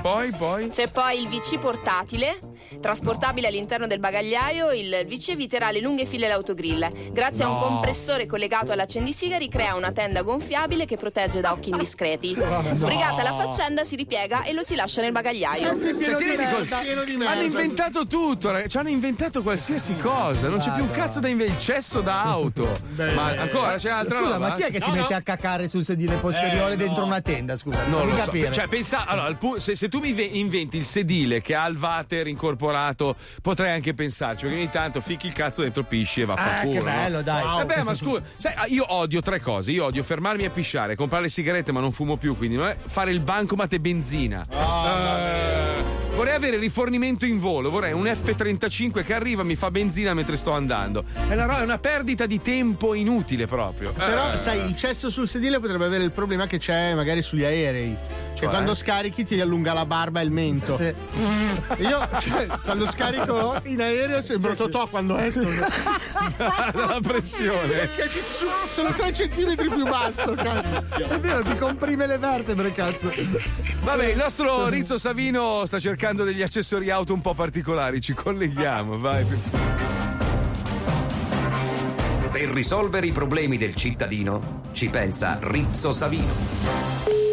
Poi, poi. C'è poi il VC portatile, trasportabile all'interno del bagagliaio. Il VC eviterà le lunghe file all'autogrill. Grazie a un No. compressore collegato all'accendisigari crea una tenda gonfiabile che protegge da occhi indiscreti. Sbrigata la faccenda, si ripiega e lo si lascia nel bagagliaio. Cioè, ti rendi conto? pieno di merda. Hanno inventato tutto, ragazzi. Ci hanno inventato qualsiasi cosa. Non c'è più un cazzo da inventare. Il cesso da auto. ma ancora c'è altra Scusa, roba? ma chi è che si No, mette no. a cacare sul sedile posteriore Eh, dentro no. una tenda? Scusa, Non fammi lo so. capire. Cioè, pensa, allora, se, se tu mi ve- inventi il sedile che ha il water incorporato, potrei anche pensarci, perché ogni tanto ficchi il cazzo dentro pisci e va a Ah, fa che bello, dai. Vabbè, ma scusa, sai, ah, io odio tre cose. Io odio fermarmi a pisciare, comprare le sigarette, ma non fumo più, quindi non è fare il bancomat e benzina. Eh, vorrei avere rifornimento in volo, vorrei un F-35 che arriva, mi fa benzina mentre sto andando. È una, è una perdita di tempo inutile proprio. Però, Eh. sai, il cesso sul sedile potrebbe avere il problema che c'è magari sugli aerei. Cioè, Cioè? quando scarichi ti allunga la barba e il mento. Sì. Io, cioè, quando scarico in aereo sembro Totò quando esco. la pressione. Sono tre centimetri più basso, cazzo. È vero, ti comprime le vertebre, cazzo. Vabbè, il nostro Rizzo Savino sta cercando degli accessori auto un po' particolari, ci colleghiamo, vai. Per risolvere i problemi del cittadino ci pensa Rizzo Savino.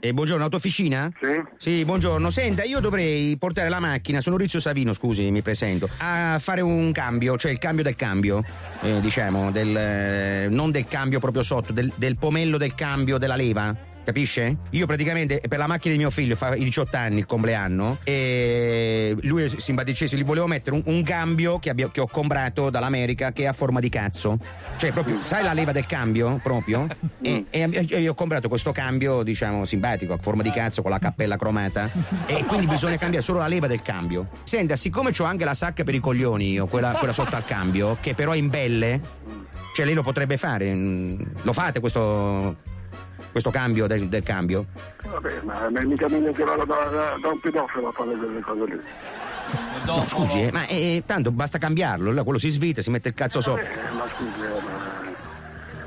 Eh, buongiorno, autofficina? Sì. Sì, buongiorno. Senta, io dovrei portare la macchina, sono Rizzo Savino, scusi, mi presento, a fare un cambio, cioè il cambio del cambio, eh, diciamo, del, eh, non del cambio proprio sotto, del, del pomello del cambio della leva. Capisce? Io praticamente per la macchina di mio figlio fa i 18 anni il compleanno e lui è simpaticissimo, gli volevo mettere un, un cambio che, abbia- che ho comprato dall'America che è a forma di cazzo. Cioè proprio, sai la leva del cambio proprio? E, e, e io ho comprato questo cambio, diciamo, simpatico, a forma di cazzo con la cappella cromata. E quindi bisogna cambiare solo la leva del cambio. Senta, siccome ho anche la sacca per i coglioni io, quella, quella sotto al cambio, che però è in belle, cioè lei lo potrebbe fare. mm, Lo fate questo, questo cambio del, del cambio? Vabbè, ma ma mica meglio che vado da, da, da un pedofilo a fare quelle cose lì. No, scusi, eh, ma eh, tanto basta cambiarlo, allora quello si svita, si mette il cazzo sopra. Eh, ma scusi, eh,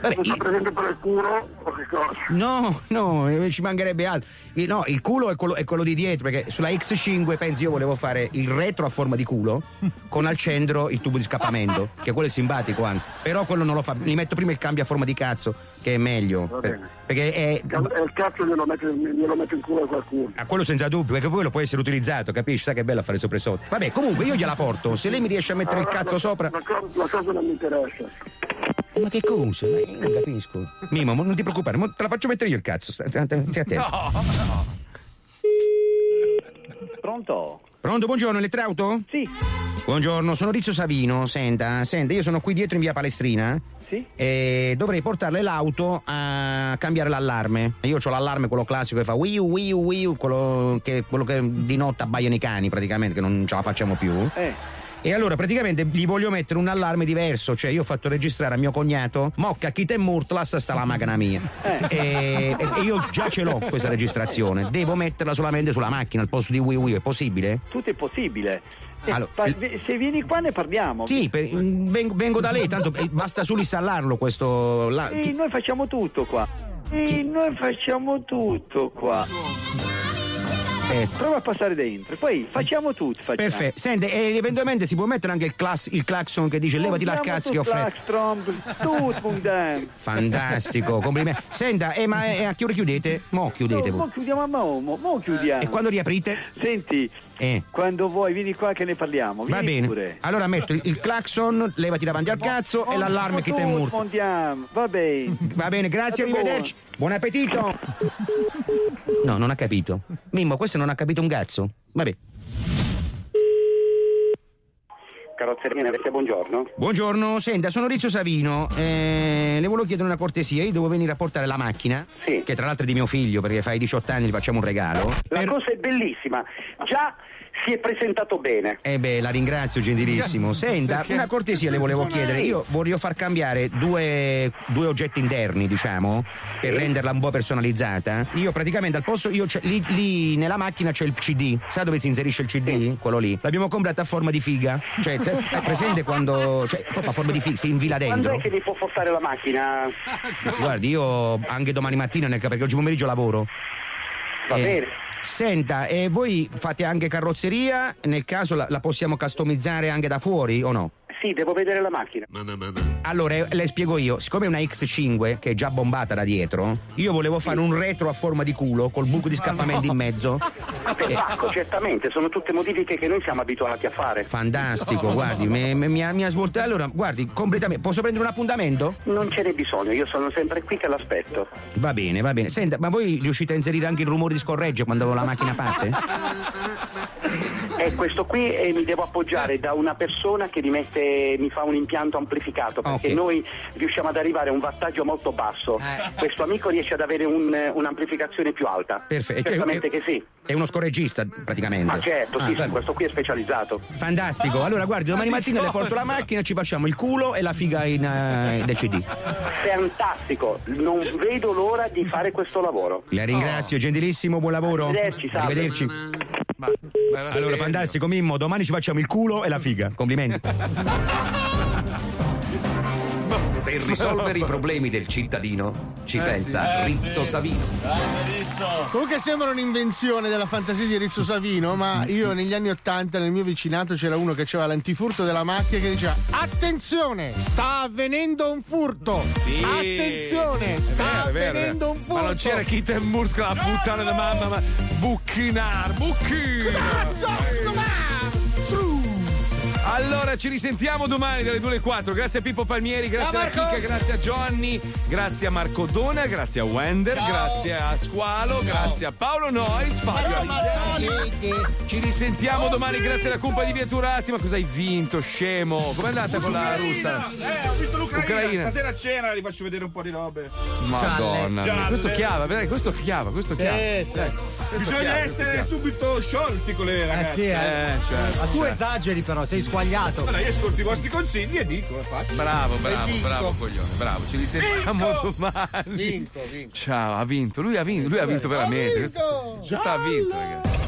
ma... Non sta presente per il culo o che cosa? No, no, eh, ci mancherebbe altro. Il, no, il culo è quello, è quello di dietro, perché sulla X5 pensi io volevo fare il retro a forma di culo con al centro il tubo di scappamento, che quello è simpatico anche. Però quello non lo fa, gli metto prima il cambio a forma di cazzo, che è meglio. Va per- bene. perché è. Il cazzo glielo metto, glielo metto in culo a qualcuno. A quello senza dubbio, perché quello può essere utilizzato, capisci? Sa che è bello fare sopra e sotto. Vabbè, comunque io gliela porto. Se lei mi riesce a mettere il Allora, cazzo la- sopra. La, la cosa non mi interessa. Ma che cosa? Ma io non capisco. Mimo, mo non ti preoccupare, te la faccio mettere io il cazzo. Stai stai- stai attento. Pronto? Pronto, buongiorno, elettrauto? Sì. Buongiorno, sono Rizzo Savino. Senta, senta, io sono qui dietro in via Palestrina. Sì. E dovrei portarle l'auto a cambiare l'allarme. Io ho l'allarme, quello classico che fa wiu wiu wiu, quello che, quello che di notte abbaiano i cani praticamente, che non ce la facciamo più. Eh. E allora praticamente gli voglio mettere un allarme diverso, cioè io ho fatto registrare a mio cognato, mocca chi te murtlas sta la macchina mia. E, e- e io già ce l'ho questa registrazione, devo metterla solamente sulla macchina al posto di Wii Wii, è possibile? Tutto è possibile. Eh, Allora, se vieni qua ne parliamo. Sì, per- vengo, vengo da lei, tanto eh, basta solo installarlo questo. la- Sì, chi- noi facciamo tutto qua. Sì, noi facciamo tutto qua. Eh, Prova a passare dentro, poi facciamo tutto. Facciamo. Perfetto, sente, e eventualmente si può mettere anche il, class- il clacson che dice levati la cazzo che ho damn. Fantastico, complimenti. Senta, eh, ma eh, a che ora chiudete? Mo chiudete No, voi. mo chiudiamo a mo, mo, mo chiudiamo. E quando riaprite? Senti, Eh. quando vuoi vieni qua che ne parliamo. Va Vieni bene. pure. Allora metto il, clacson, levati davanti al cazzo e l'allarme che te Tutto murto. Montiamo, va bene. Va bene, grazie, State arrivederci. Buon appetito. No, non ha capito. Mimmo, questo non ha capito un cazzo. Vabbè. Carrozzeria Venezia, buongiorno. Buongiorno, senta, sono Rizzo Savino. Eh, le volevo chiedere una cortesia. Io devo venire a portare la macchina, che tra l'altro è di mio figlio, perché fai 18 anni gli facciamo un regalo. La cosa è bellissima, già si è presentato bene. Eh beh, la ringrazio gentilissimo. Senta, Perché? una cortesia le volevo chiedere. Io voglio far cambiare due, due oggetti interni, diciamo, per renderla un po' personalizzata. Io praticamente al posto, io c'è- lì, lì nella macchina c'è il CD. Sa dove si inserisce il CD? Quello lì. L'abbiamo comprato a forma di figa. Cioè, è presente quando. Cioè, proprio a forma di figa, si Quando dentro. è che mi può portare la macchina? Guardi, io anche domani mattina, nel- perché oggi pomeriggio lavoro. Va Eh, bene. Senta, e voi fate anche carrozzeria? Nel caso la, la possiamo customizzare anche da fuori o no? Sì, devo vedere la macchina. Allora, eh, le spiego io, siccome è una X5 che è già bombata da dietro, io volevo fare un retro a forma di culo col buco di scappamento in mezzo. Per pacco, certamente, sono tutte modifiche che noi siamo abituati a fare. Fantastico, guardi, mi, mi- mi ha, mi ha svoltato. Allora, guardi, completamente. Posso prendere un appuntamento? Non ce n'è bisogno, io sono sempre qui che l'aspetto. Va bene, va bene. Senta, ma voi riuscite a inserire anche il rumore di scorreggia quando la macchina parte? E questo qui eh, mi devo appoggiare da una persona che mi, mette, mi fa un impianto amplificato perché Ok. noi riusciamo ad arrivare a un wattaggio molto basso. Questo amico riesce ad avere un- un'amplificazione più alta. Perfetto. Certamente È- che sì. È uno scorreggista, praticamente. Ma certo, Ah, sì, sì, questo qui è specializzato. Fantastico. Allora, guardi, domani mattina le porto la macchina e ci facciamo il culo e la figa in, eh, del CD. Fantastico, non vedo l'ora di fare questo lavoro. La ringrazio, gentilissimo, buon lavoro. Arrivederci, salve. Arrivederci. Allora, fantastico, Mimmo, domani ci facciamo il culo e la figa. Complimenti. Per risolvere i problemi del cittadino ci Eh, pensa sì. Eh, Rizzo sì. Savino. Comunque sembra un'invenzione della fantasia di Rizzo Savino, ma io negli anni Ottanta nel mio vicinato c'era uno che aveva l'antifurto della macchina che diceva Attenzione, sta avvenendo un furto! Sì. Attenzione, sta È vero, è avvenendo un furto! Ma non c'era Kitten Murt con la puttana di mamma, ma Bucchinar, Bucchinar! Allora ci risentiamo domani dalle 2 alle 4. Grazie a Pippo Palmieri, grazie Ciao, a. Chicca, grazie a Johnny, grazie a Marco Dona, grazie a Wender, grazie a Squalo, grazie a Paolo Nois, Fabio Aligelli. Ci risentiamo domani grazie alla cumpa di Via Turati. Ma cosa hai vinto, scemo? Com'è andata con la russa? Eh, ho visto l'Ucraina. Ucraina. Stasera a cena vi faccio vedere un po' di robe. Madonna. Gialle. Questo chiava, vedrai, questo chiava, questo chiava. Eh, sì. Dai, questo Bisogna chiava, essere subito sciolti con le Eh ragazze. sì, eh. Eh, certo, Ma tu certo. esageri però, sei squagliato. Allora io ascolto i vostri consigli e dico, facile. Bravo, bravo, vinto. bravo coglione, bravo. Ci risentiamo Vinto. domani. Vinto, vinto. Ciao, ha vinto. Lui ha vinto, lui ha vinto veramente. vinto. Questo, questo ha vinto, ragazzi.